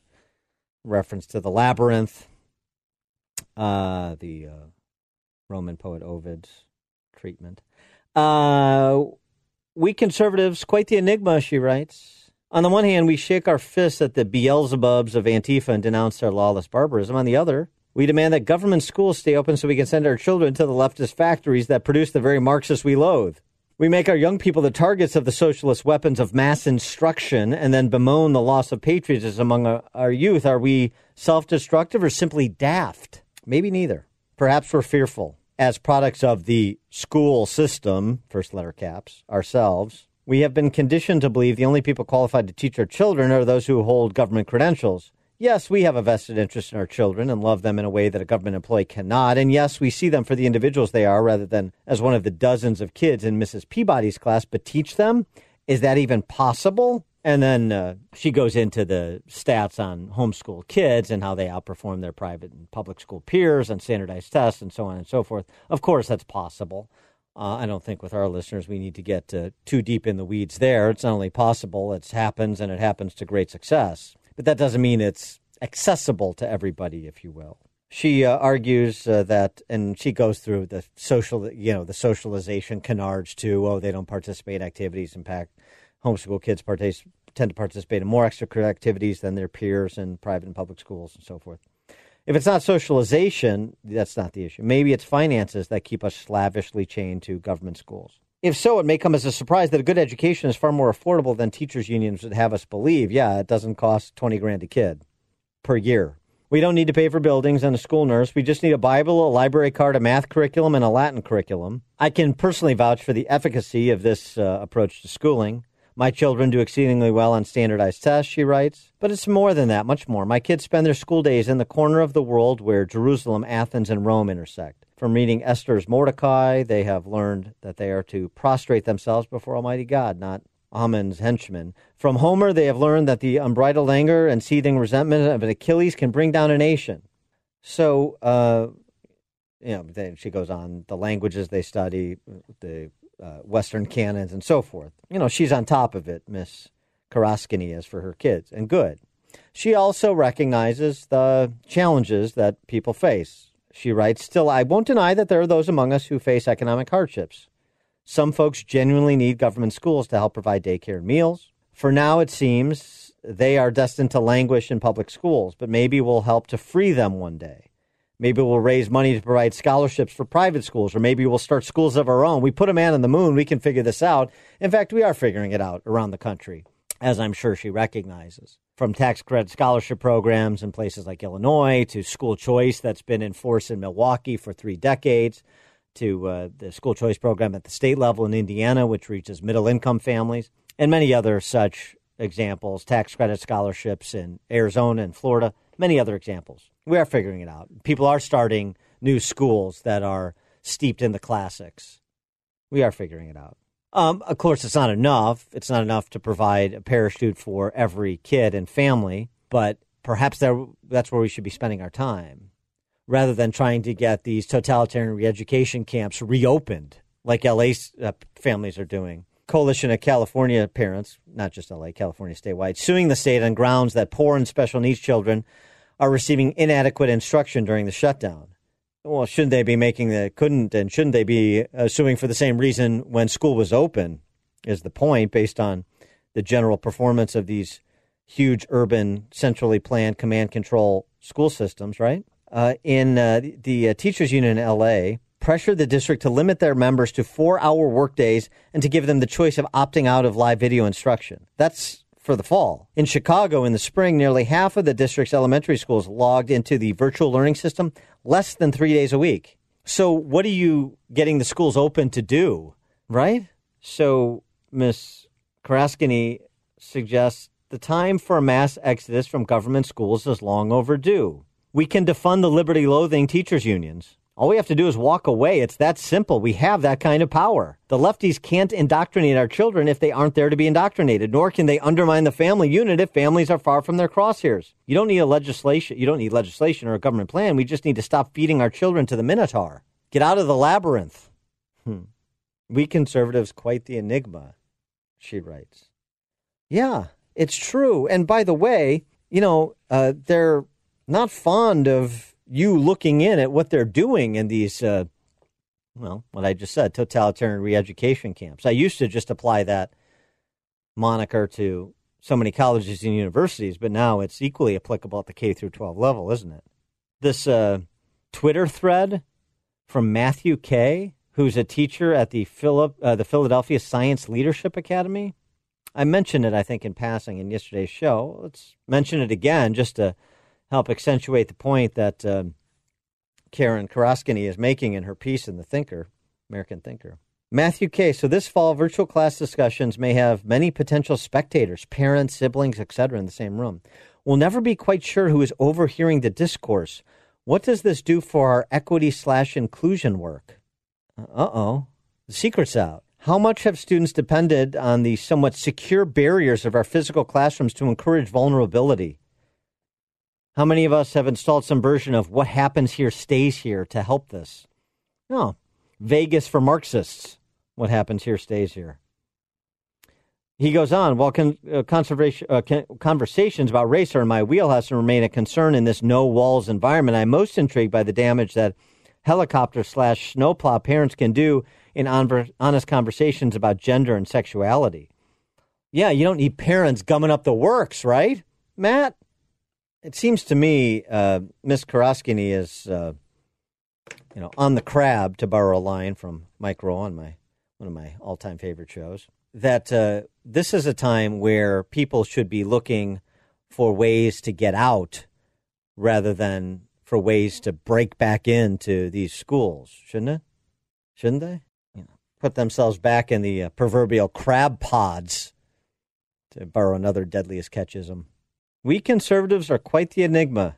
Speaker 2: reference to the labyrinth, uh, the uh, Roman poet Ovid's treatment. Uh, we conservatives, quite the enigma, she writes. On the one hand, we shake our fists at the Beelzebubs of Antifa and denounce their lawless barbarism. On the other, we demand that government schools stay open so we can send our children to the leftist factories that produce the very Marxists we loathe. We make our young people the targets of the socialist weapons of mass instruction and then bemoan the loss of patriotism among our, our youth. Are we self destructive or simply daft? Maybe neither. Perhaps we're fearful. As products of the school system, first letter caps, ourselves, we have been conditioned to believe the only people qualified to teach our children are those who hold government credentials. Yes, we have a vested interest in our children and love them in a way that a government employee cannot. And yes, we see them for the individuals they are rather than as one of the dozens of kids in Mrs. Peabody's class. But teach them? Is that even possible? And then uh, she goes into the stats on homeschool kids and how they outperform their private and public school peers on standardized tests and so on and so forth. Of course, that's possible. Uh, I don't think with our listeners we need to get uh, too deep in the weeds there. It's not only possible, it happens and it happens to great success. But that doesn't mean it's accessible to everybody, if you will. She uh, argues uh, that, and she goes through the social, you know, the socialization canards too. Oh, they don't participate in activities. In fact, homeschool kids partic- tend to participate in more extracurricular activities than their peers in private and public schools and so forth. If it's not socialization, that's not the issue. Maybe it's finances that keep us slavishly chained to government schools. If so, it may come as a surprise that a good education is far more affordable than teachers' unions would have us believe. Yeah, it doesn't cost 20 grand a kid per year. We don't need to pay for buildings and a school nurse. We just need a Bible, a library card, a math curriculum, and a Latin curriculum. I can personally vouch for the efficacy of this uh, approach to schooling. My children do exceedingly well on standardized tests, she writes. But it's more than that, much more. My kids spend their school days in the corner of the world where Jerusalem, Athens, and Rome intersect. From reading Esther's Mordecai, they have learned that they are to prostrate themselves before Almighty God, not Haman's henchmen. From Homer, they have learned that the unbridled anger and seething resentment of an Achilles can bring down a nation. So, uh, you know, then she goes on the languages they study, the uh, Western canons, and so forth. You know, she's on top of it, Miss Karaskini is for her kids, and good. She also recognizes the challenges that people face. She writes, Still, I won't deny that there are those among us who face economic hardships. Some folks genuinely need government schools to help provide daycare and meals. For now, it seems they are destined to languish in public schools, but maybe we'll help to free them one day. Maybe we'll raise money to provide scholarships for private schools, or maybe we'll start schools of our own. We put a man on the moon. We can figure this out. In fact, we are figuring it out around the country, as I'm sure she recognizes. From tax credit scholarship programs in places like Illinois to school choice that's been in force in Milwaukee for three decades to uh, the school choice program at the state level in Indiana, which reaches middle income families, and many other such examples, tax credit scholarships in Arizona and Florida, many other examples we are figuring it out. People are starting new schools that are steeped in the classics. We are figuring it out. Um, of course, it's not enough. It's not enough to provide a parachute for every kid and family, but perhaps that's where we should be spending our time rather than trying to get these totalitarian re-education camps reopened like LA uh, families are doing. Coalition of California parents, not just LA, California statewide, suing the state on grounds that poor and special needs children are receiving inadequate instruction during the shutdown. Well, shouldn't they be making the couldn't and shouldn't they be uh, suing for the same reason when school was open? Is the point based on the general performance of these huge urban, centrally planned command control school systems, right? Uh, in uh, the uh, teachers union in LA, pressured the district to limit their members to four hour workdays and to give them the choice of opting out of live video instruction. That's for the fall. In Chicago in the spring, nearly half of the district's elementary schools logged into the virtual learning system less than three days a week. So, what are you getting the schools open to do, right? So, Ms. Karaskini suggests the time for a mass exodus from government schools is long overdue. We can defund the liberty loathing teachers' unions. All we have to do is walk away. It's that simple. We have that kind of power. The lefties can't indoctrinate our children if they aren't there to be indoctrinated, nor can they undermine the family unit if families are far from their crosshairs. You don't need a legislation. You don't need legislation or a government plan. We just need to stop feeding our children to the Minotaur. Get out of the labyrinth. Hmm. We conservatives quite the enigma, she writes. Yeah, it's true. And by the way, you know, uh, they're not fond of you looking in at what they're doing in these, uh, well, what I just said, totalitarian re-education camps. I used to just apply that moniker to so many colleges and universities, but now it's equally applicable at the K through 12 level, isn't it? This uh, Twitter thread from Matthew Kay, who's a teacher at the, Philip, uh, the Philadelphia Science Leadership Academy. I mentioned it, I think, in passing in yesterday's show. Let's mention it again just to help accentuate the point that uh, Karen Karaskini is making in her piece in The Thinker, American Thinker. Matthew Kay So this fall, virtual class discussions may have many potential spectators, parents, siblings, etc., in the same room. We'll never be quite sure who is overhearing the discourse. What does this do for our equity slash inclusion work? Uh oh, the secret's out. How much have students depended on the somewhat secure barriers of our physical classrooms to encourage vulnerability? How many of us have installed some version of what happens here stays here to help this? No. Vegas for Marxists. What happens here stays here. He goes on, while con- uh, conservation, uh, conversations about race are in my wheelhouse and remain a concern in this no walls environment, I'm most intrigued by the damage that helicopter slash snowplow parents can do in on- honest conversations about gender and sexuality. Yeah, you don't need parents gumming up the works, right, Matt? It seems to me uh, Miss Karaskini is, uh, you know, on the crab, to borrow a line from Mike Rowe my one of my all-time favorite shows. That uh, this is a time where people should be looking for ways to get out rather than for ways to break back into these schools, shouldn't it? Shouldn't they? You know, put themselves back in the uh, proverbial crab pods, to borrow another deadliest catchism. We conservatives are quite the enigma.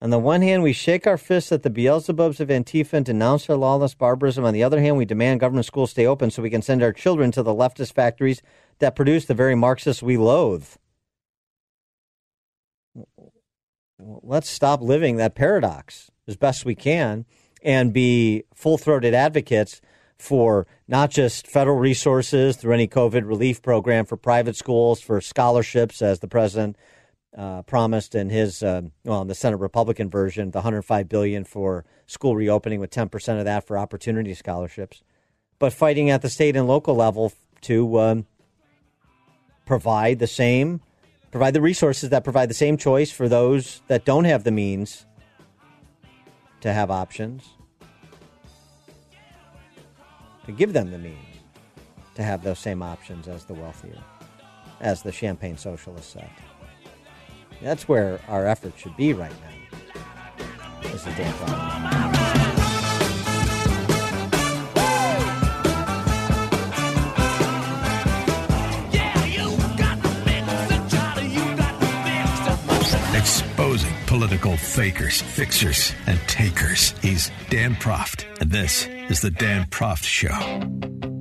Speaker 2: On the one hand, we shake our fists at the Beelzebubs of Antifa and denounce their lawless barbarism. On the other hand, we demand government schools stay open so we can send our children to the leftist factories that produce the very Marxists we loathe. Let's stop living that paradox as best we can and be full throated advocates for not just federal resources through any COVID relief program for private schools, for scholarships, as the president uh, promised in his, uh, well, in the Senate Republican version, the 105 billion for school reopening with 10% of that for opportunity scholarships, but fighting at the state and local level to um, provide the same, provide the resources that provide the same choice for those that don't have the means to have options to give them the means to have those same options as the wealthier, as the champagne socialists said. That's where our effort should be right now. This is Dan Fowler.
Speaker 1: exposing political fakers, fixers, and takers. He's Dan Proft, and this is The Dan Proft Show.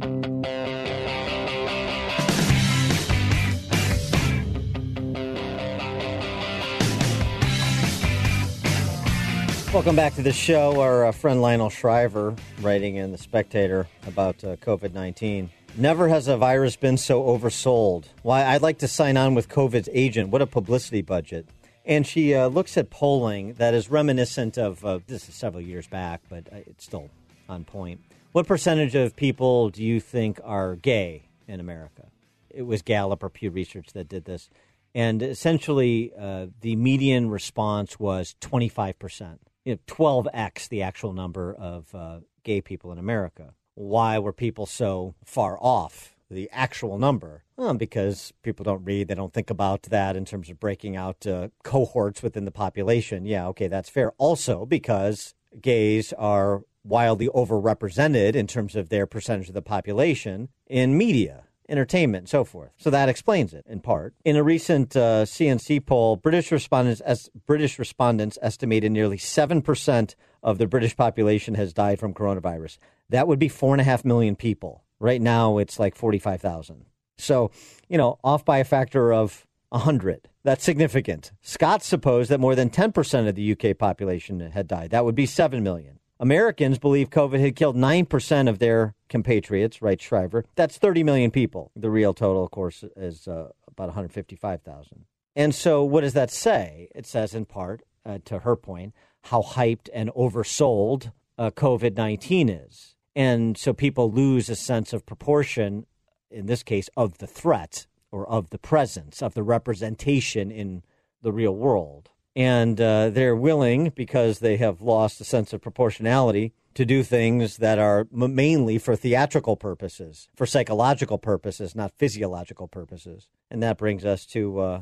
Speaker 2: Welcome back to the show. Our uh, friend Lionel Shriver writing in The Spectator about uh, COVID 19. Never has a virus been so oversold. Why, I'd like to sign on with COVID's agent. What a publicity budget. And she uh, looks at polling that is reminiscent of uh, this is several years back, but uh, it's still on point. What percentage of people do you think are gay in America? It was Gallup or Pew Research that did this. And essentially, uh, the median response was 25%, you know, 12x the actual number of uh, gay people in America. Why were people so far off the actual number? Well, because people don't read, they don't think about that in terms of breaking out uh, cohorts within the population. Yeah, okay, that's fair. Also, because gays are wildly overrepresented in terms of their percentage of the population in media, entertainment, and so forth. So that explains it in part. In a recent uh, CNC poll, British respondents as British respondents estimated nearly seven percent of the British population has died from coronavirus. That would be four and a half million people. Right now, it's like forty-five thousand. So, you know, off by a factor of 100. That's significant. Scott supposed that more than 10% of the UK population had died. That would be 7 million. Americans believe COVID had killed 9% of their compatriots, writes Shriver. That's 30 million people. The real total, of course, is uh, about 155,000. And so, what does that say? It says, in part, uh, to her point, how hyped and oversold uh, COVID 19 is. And so people lose a sense of proportion, in this case, of the threat or of the presence, of the representation in the real world and uh, they're willing because they have lost a sense of proportionality to do things that are m- mainly for theatrical purposes, for psychological purposes, not physiological purposes. And that brings us to uh,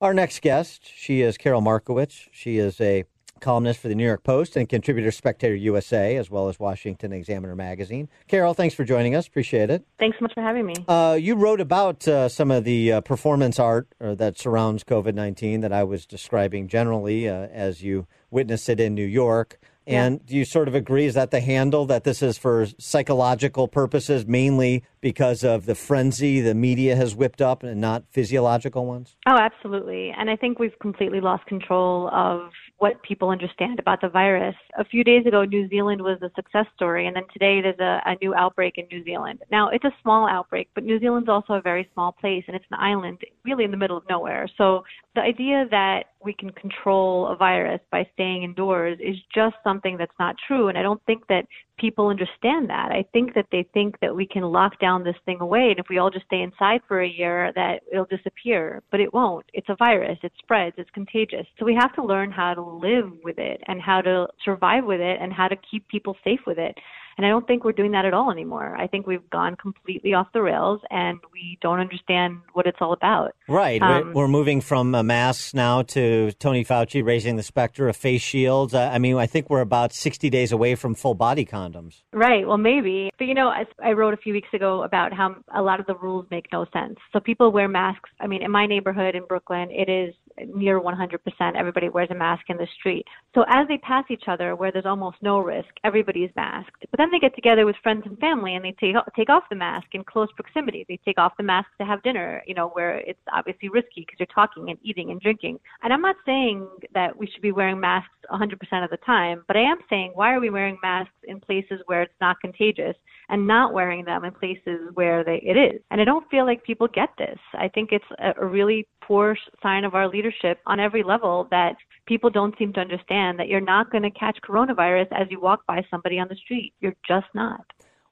Speaker 2: our next guest. She is Karol Markowicz. She is a columnist for the New York Post and contributor Spectator USA, as well as Washington Examiner magazine. Karol, thanks for joining us. Appreciate it.
Speaker 13: Thanks so much for having me.
Speaker 2: Uh, you wrote about uh, some of the uh, performance art uh, that surrounds COVID 19 that I was describing generally uh, as you witnessed it in New York. And yeah. do you sort of agree? Is that the handle that this is for psychological purposes, mainly because of the frenzy the media has whipped up and not physiological ones?
Speaker 13: Oh, absolutely. And I think we've completely lost control of what people understand about the virus. A few days ago, New Zealand was a success story, and then today there's a, a new outbreak in New Zealand. Now, it's a small outbreak, but New Zealand's also a very small place, and it's an island really in the middle of nowhere. So the idea that we can control a virus by staying indoors is just something that's not true. And I don't think that people understand that. I think that they think that we can lock down this thing away, and if we all just stay inside for a year, that it'll disappear. But it won't. It's a virus. It spreads. It's contagious. So we have to learn how to live with it and how to survive with it and how to keep people safe with it. And I don't think we're doing that at all anymore. I think we've gone completely off the rails and we don't understand what it's all about.
Speaker 2: Right.
Speaker 13: Um,
Speaker 2: we're, we're moving from uh, masks now to Tony Fauci raising the specter of face shields. I mean, I think we're about 60 days away from full body condoms.
Speaker 13: Right. Well, maybe. But you know, I, I wrote a few weeks ago about how a lot of the rules make no sense. So people wear masks. I mean, in my neighborhood in Brooklyn, it is near 100%. Everybody wears a mask in the street. So as they pass each other, where there's almost no risk, everybody's masked. But then they get together with friends and family, and they take take off the mask in close proximity. They take off the mask to have dinner, you know, where it's obviously risky because you're talking and eating and drinking. And I'm not saying that we should be wearing masks 100% of the time, but I am saying why are we wearing masks in places where it's not contagious and not wearing them in places where they, it is? And I don't feel like people get this. I think it's a, a really poor sign of our leadership on every level that people don't seem to understand that you're not going to catch coronavirus as you walk by somebody on the street. You're just not.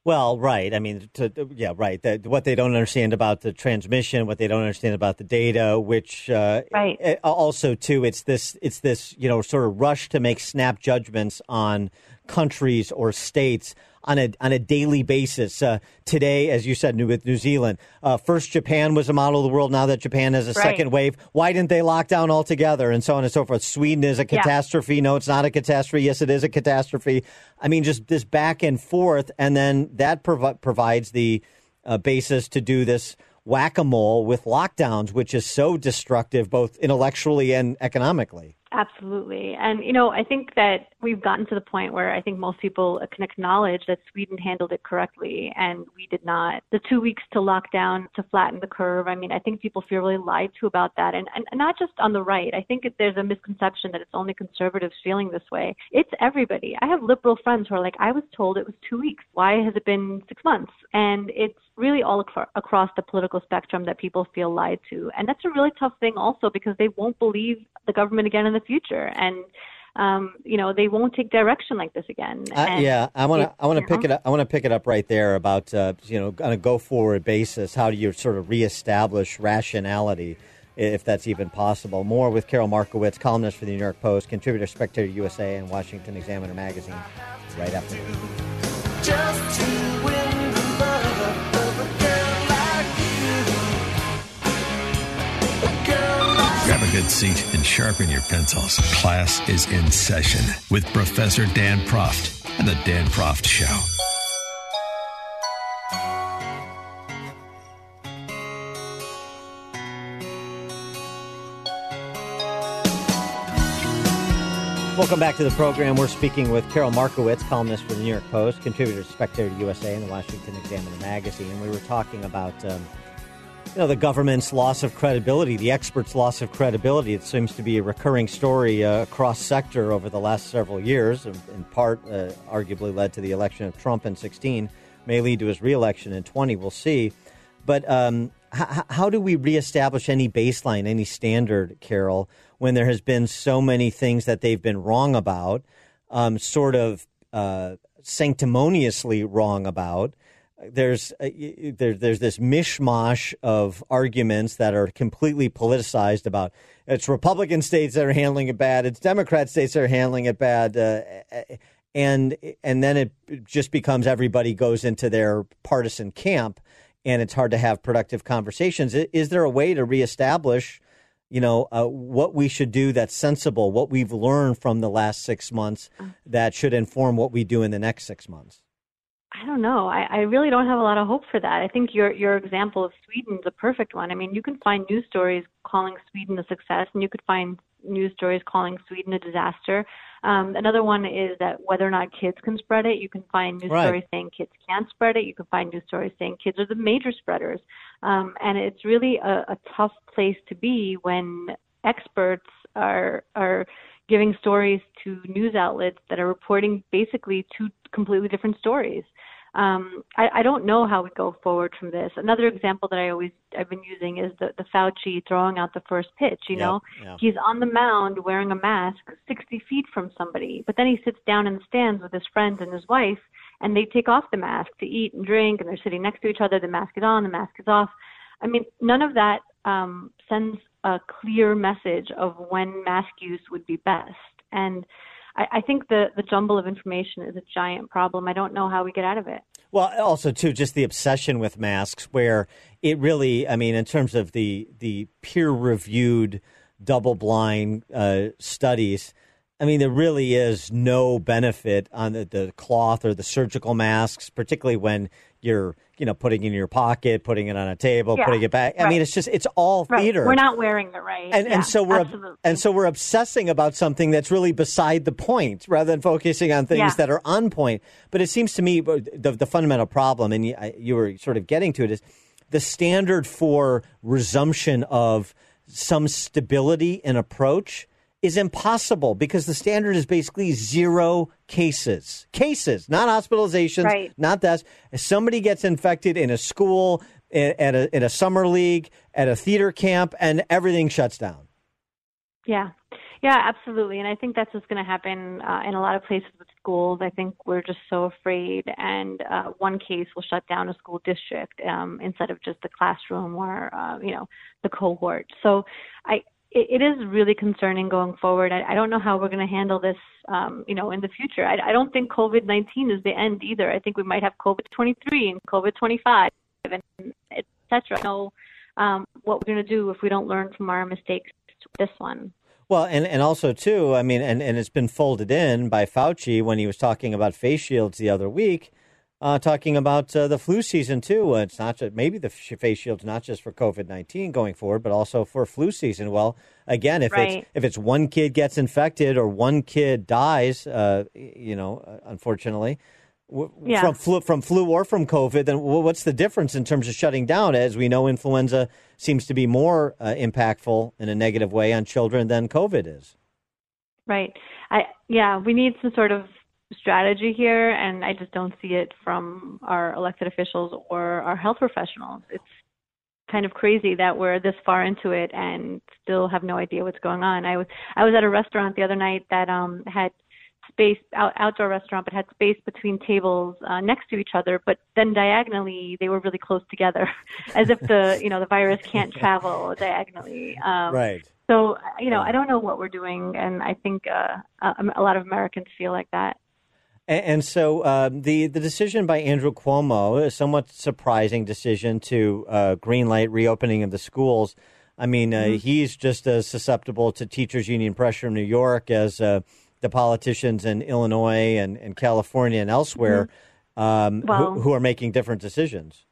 Speaker 2: Well, right. I mean, to, yeah, right. That, what they don't understand about the transmission, what they don't understand about the data, which uh,
Speaker 13: right.
Speaker 2: It, also too, it's this, it's this, you know, sort of rush to make snap judgments on countries or states on a on a daily basis. Uh, today, as you said, with New Zealand, uh, first Japan was a model of the world. Now that Japan has a
Speaker 13: right.
Speaker 2: second wave, why didn't they lock down altogether? And so on and so forth. Sweden is a catastrophe.
Speaker 13: Yeah.
Speaker 2: No, it's not a catastrophe. Yes, it is a catastrophe. I mean, just this back and forth, and then that prov- provides the uh, basis to do this whack a mole with lockdowns, which is so destructive both intellectually and economically.
Speaker 13: Absolutely. And, you know, I think that we've gotten to the point where I think most people can acknowledge that Sweden handled it correctly and we did not. The two weeks to lock down to flatten the curve, I mean, I think people feel really lied to about that. And, and not just on the right. I think there's a misconception that it's only conservatives feeling this way. It's everybody. I have liberal friends who are like, I was told it was two weeks. Why has it been six months? And it's really all ac- across the political spectrum that people feel lied to. And that's a really tough thing also because they won't believe the government again in the future. And um, you know, they won't take direction like this again.
Speaker 2: Uh, yeah, I want to. I want to pick it. up. I want to pick it up right there about uh, you know on a go forward basis. How do you sort of reestablish rationality, if that's even possible? More with Karol Markowicz, columnist for the New York Post, contributor, Spectator USA, and Washington Examiner magazine. Right after.
Speaker 1: Good seat and sharpen your pencils. Class is in session with Professor Dan Proft and the Dan Proft Show.
Speaker 2: Welcome back to the program. We're speaking with Karol Markowicz, columnist for the New York Post, contributor to Spectator USA and the Washington Examiner magazine. And we were talking about um, you know the government's loss of credibility, the experts' loss of credibility. It seems to be a recurring story uh, across sector over the last several years. In, part, uh, arguably led to the election of Trump in 16, may lead to his reelection in 20. We'll see. But um, h- how do we reestablish any baseline, any standard, Karol, when there has been so many things that they've been wrong about, um, sort of uh, sanctimoniously wrong about? There's uh, there, there's this mishmash of arguments that are completely politicized about it's Republican states that are handling it bad, it's Democrat states that are handling it bad, uh, and and then it just becomes everybody goes into their partisan camp, and it's hard to have productive conversations. Is there a way to reestablish? You know uh, what we should do that's sensible. What we've learned from the last six months that should inform what we do in the next six months.
Speaker 13: I don't know. I, I really don't have a lot of hope for that. I think your your example of Sweden is a perfect one. I mean, you can find news stories calling Sweden a success, and you could find news stories calling Sweden a disaster. Um, another one is that whether or not kids can spread it, you can find news
Speaker 2: Right.
Speaker 13: stories saying kids can't spread it. You can find news stories saying kids are the major spreaders. Um, and it's really a, a tough place to be when experts are are giving stories to news outlets that are reporting basically two completely different stories. Um, I, I don't know how we go forward from this. Another example that I always I've been using is the the Fauci throwing out the first pitch. You
Speaker 14: Yeah,
Speaker 13: know,
Speaker 14: yeah.
Speaker 13: he's on the mound wearing a mask, 60 feet from somebody, but then he sits down in the stands with his friends and his wife, and they take off the mask to eat and drink, and they're sitting next to each other. The mask is on, the mask is off. I mean, none of that um, sends a clear message of when mask use would be best. And I, I think the the jumble of information is a giant problem. I don't know how we get out of it.
Speaker 2: Well, also too, just the obsession with masks, where it really, I mean, in terms of the the peer reviewed double blind uh, studies. I mean, there really is no benefit on the, the cloth or the surgical masks, particularly when you're you know putting it in your pocket, putting it on a table,
Speaker 13: Yeah,
Speaker 2: putting it back. I
Speaker 13: right.
Speaker 2: mean, it's just it's all
Speaker 13: Right.
Speaker 2: theater.
Speaker 13: We're not wearing it right.
Speaker 2: and
Speaker 13: Yeah,
Speaker 2: and so we're
Speaker 13: absolutely.
Speaker 2: and so we're obsessing about something that's really beside the point rather than focusing on things
Speaker 13: Yeah.
Speaker 2: that are on point. But it seems to me the the fundamental problem, and you, you were sort of getting to it, is the standard for resumption of some stability in approach is impossible because the standard is basically zero cases. Cases, not hospitalizations,
Speaker 13: Right.
Speaker 2: not deaths. If somebody gets infected in a school, at a, in a summer league, at a theater camp, and everything shuts down.
Speaker 13: Yeah, yeah, absolutely. And I think that's what's going to happen uh, in a lot of places with schools. I think we're just so afraid, and uh, one case will shut down a school district um, instead of just the classroom or uh, you know the cohort. So I. It, it is really concerning going forward. I, I don't know how we're going to handle this, um, you know, in the future. I, I don't think COVID nineteen is the end either. I think we might have COVID twenty three and COVID twenty five, and et cetera. I don't know um, what we're going to do if we don't learn from our mistakes. This one.
Speaker 2: Well, and, and also too, I mean, and, and it's been folded in by Fauci when he was talking about face shields the other week, uh, talking about uh, the flu season too. Uh, it's not just maybe the face shields not just for COVID nineteen going forward, but also for flu season. Well, again, if
Speaker 13: Right.
Speaker 2: it's if it's one kid gets infected or one kid dies, uh, you know, uh, unfortunately. w-
Speaker 13: Yeah.
Speaker 2: From flu, from flu or from COVID, then what's the difference in terms of shutting down? As we know, influenza seems to be more uh, impactful in a negative way on children than COVID is.
Speaker 13: Right. I yeah, we need some sort of strategy here and I just don't see it from our elected officials or our health professionals. It's kind of crazy that we're this far into it and still have no idea what's going on. I was I was at a restaurant the other night that um had space out, outdoor restaurant but had space between tables uh, next to each other but then diagonally they were really close together as if the you know the virus can't travel diagonally um
Speaker 2: Right.
Speaker 13: so you know, I don't know what we're doing, and I think uh, a, a lot of Americans feel like that.
Speaker 2: And, and so uh, the the decision by Andrew Cuomo, a somewhat surprising decision to uh, greenlight reopening of the schools. I mean, uh, he's just as susceptible to teachers' union pressure in New York as uh, the politicians in Illinois and, and California and elsewhere um,
Speaker 13: Well-
Speaker 2: who, who are making different decisions.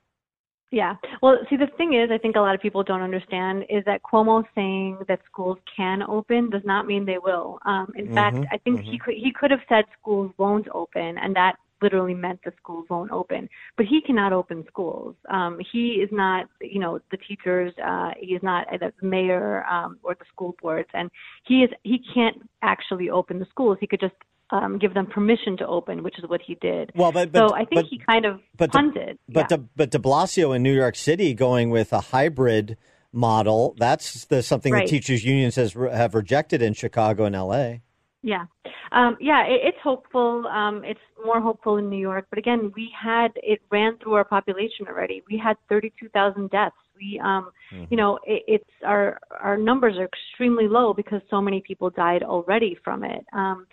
Speaker 13: Yeah. Well, see, the thing is, I think a lot of people don't understand is that Cuomo saying that schools can open does not mean they will. Um, in fact,
Speaker 14: Mhm,
Speaker 13: I think he could he could have said schools won't open, and that literally meant the schools won't open. But he cannot open schools. Um, he is not, you know, the teachers. Uh, he is not the mayor um, or the school boards, and he is he can't actually open the schools. He could just um, give them permission to open, which is what he did.
Speaker 2: Well, but, but
Speaker 13: so I think
Speaker 2: but,
Speaker 13: he kind of
Speaker 2: but de,
Speaker 13: punted.
Speaker 2: but de, but De Blasio in New York City going with a hybrid model. That's the something
Speaker 13: Right.
Speaker 2: the teachers unions has have rejected in Chicago and L.A.
Speaker 13: Yeah, um, yeah, it, it's hopeful. Um, it's more hopeful in New York, but again, we had it ran through our population already. We had 32,000 deaths. We, um, you know, it, it's our our numbers are extremely low because so many people died already from it. Um,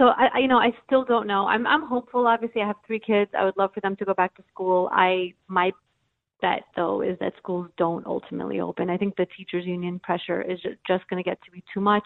Speaker 13: so I, I, you know, I still don't know. I'm I'm hopeful. Obviously, I have three kids. I would love for them to go back to school. I my bet though is that schools don't ultimately open. I think the teachers union pressure is ju- just going to get to be too much.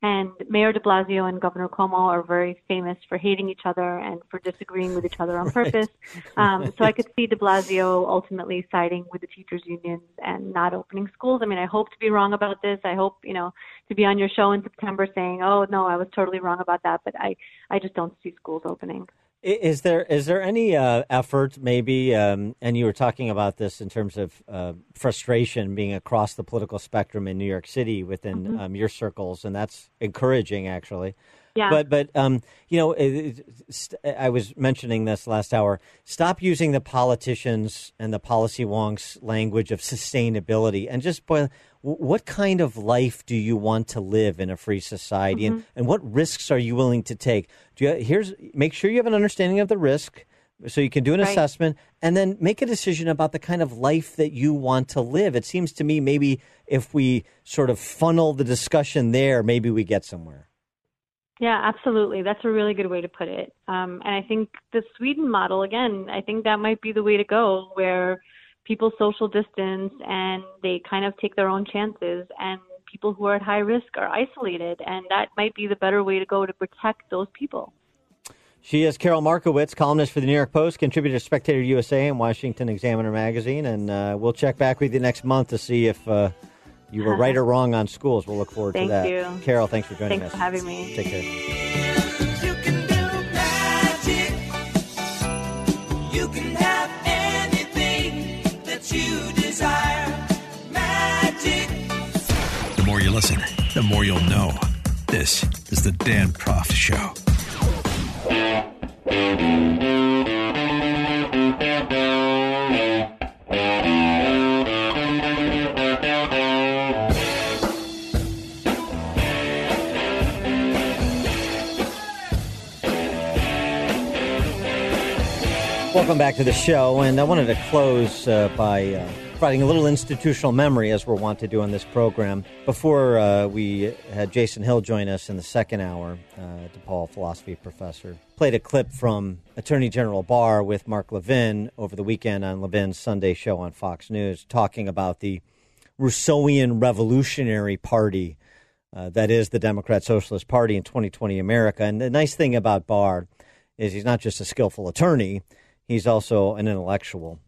Speaker 13: And Mayor de Blasio and Governor Cuomo are very famous for hating each other and for disagreeing with each other on purpose. Um, so I could see de Blasio ultimately siding with the teachers unions and not opening schools. I mean, I hope to be wrong about this. I hope, you know, to be on your show in September saying, oh, no, I was totally wrong about that. But I, I just don't see schools opening.
Speaker 2: Is there is there any uh, effort, maybe, um, and you were talking about this in terms of uh, frustration being across the political spectrum in New York City within
Speaker 13: Mhm.
Speaker 2: um, your circles, and that's encouraging, actually.
Speaker 13: Yeah.
Speaker 2: But but um, you know, it, it- st- I was mentioning this last hour. Stop using the politicians and the policy wonks language of sustainability, and just wh- What kind of life do you want to live in a free society, and,
Speaker 13: Mhm.
Speaker 2: and what risks are you willing to take? Do you, here's make sure you have an understanding of the risk, so you can do an
Speaker 13: Right.
Speaker 2: assessment, and then make a decision about the kind of life that you want to live. It seems to me maybe if we sort of funnel the discussion there, maybe we get somewhere.
Speaker 13: Yeah, absolutely. That's a really good way to put it. Um, and I think the Sweden model, again, I think that might be the way to go, where people social distance and they kind of take their own chances, and people who are at high risk are isolated. And that might be the better way to go to protect those people.
Speaker 2: She is Karol Markowicz, columnist for the New York Post, contributor to Spectator USA and Washington Examiner magazine. And uh, we'll check back with you next month to see if. Uh, you were right or wrong on schools. We'll look forward
Speaker 13: Thank
Speaker 2: to that.
Speaker 13: you.
Speaker 2: Karol, thanks for joining
Speaker 13: Thanks
Speaker 2: us.
Speaker 13: Thanks for having me.
Speaker 2: Take care.
Speaker 14: You can have anything that you desire. Magic.
Speaker 1: The more you listen, the more you'll know. This is the Dan Proft Show.
Speaker 2: Welcome back to the show, and I wanted to close uh, by uh, providing a little institutional memory, as we're wont to do on this program. Before uh, we had Jason Hill join us in the second hour, uh, DePaul philosophy professor, played a clip from Attorney General Barr with Mark Levin over the weekend on Levin's Sunday show on Fox News, talking about the Rousseauian Revolutionary Party uh, that is the Democrat Socialist Party in 2020 America. And the nice thing about Barr is he's not just a skillful attorney he's also an intellectual.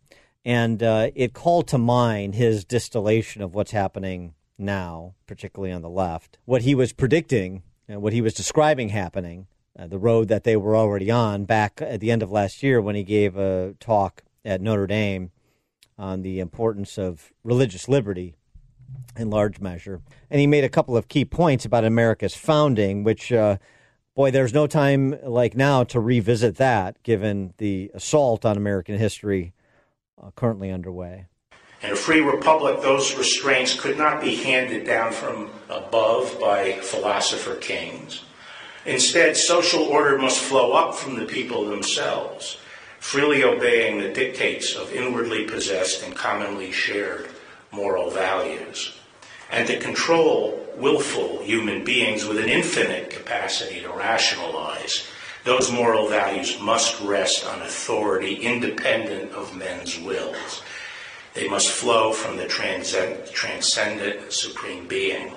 Speaker 2: And uh, it called to mind his distillation of what's happening now, particularly on the left, what he was predicting, uh, what he was describing happening, uh, the road that they were already on back at the end of last year when he gave a talk at Notre Dame on the importance of religious liberty in large measure. And he made a couple of key points about America's founding, which uh, boy, there's no time like now to revisit that, given the assault on American history uh, currently underway.
Speaker 15: In a free republic, those restraints could not be handed down from above by philosopher kings. Instead, social order must flow up from the people themselves, freely obeying the dictates of inwardly possessed and commonly shared moral values and to control willful human beings with an infinite capacity to rationalize. Those moral values must rest on authority independent of men's wills. They must flow from the transcend- transcendent supreme being.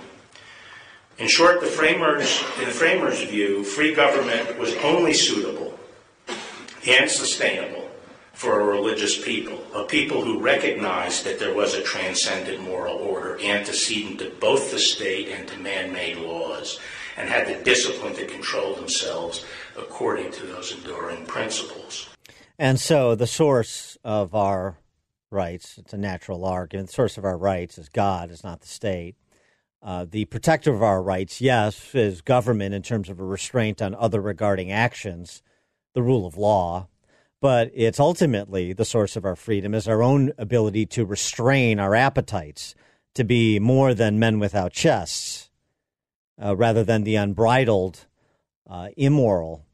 Speaker 15: In short, the framers, in the framers' view, free government was only suitable and sustainable for a religious people, a people who recognized that there was a transcendent moral order antecedent to both the state and to man made laws, and had the discipline to control themselves according to those enduring principles.
Speaker 2: And so the source of our rights, it's a natural argument, the source of our rights is God, is not the state. Uh, the protector of our rights, yes, is government in terms of a restraint on other regarding actions, the rule of law, but it's ultimately the source of our freedom is our own ability to restrain our appetites to be more than men without chests uh, rather than the unbridled uh, immoral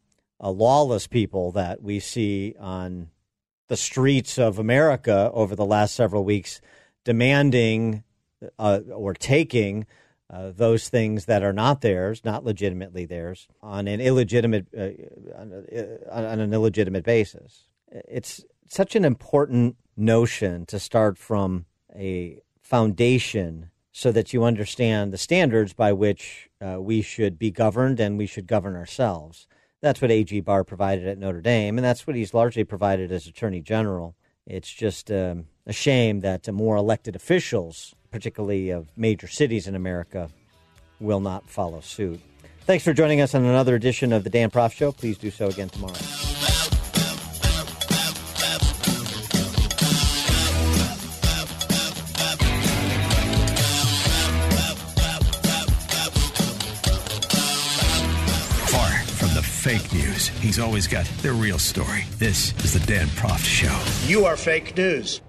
Speaker 2: uh, lawless people that we see on the streets of america over the last several weeks demanding uh, or taking uh, those things that are not theirs, not legitimately theirs, on an illegitimate uh, on, on an illegitimate basis. It's such an important notion to start from a foundation so that you understand the standards by which uh, we should be governed and we should govern ourselves. That's what A.G. Barr provided at Notre Dame, and that's what he's largely provided as Attorney General. It's just um, a shame that more elected officials particularly of major cities in America, will not follow suit. Thanks for joining us on another edition of the Dan Proft Show. Please do so again tomorrow.
Speaker 1: Far from the fake news, he's always got the real story. This is the Dan Proft Show.
Speaker 16: You are fake news.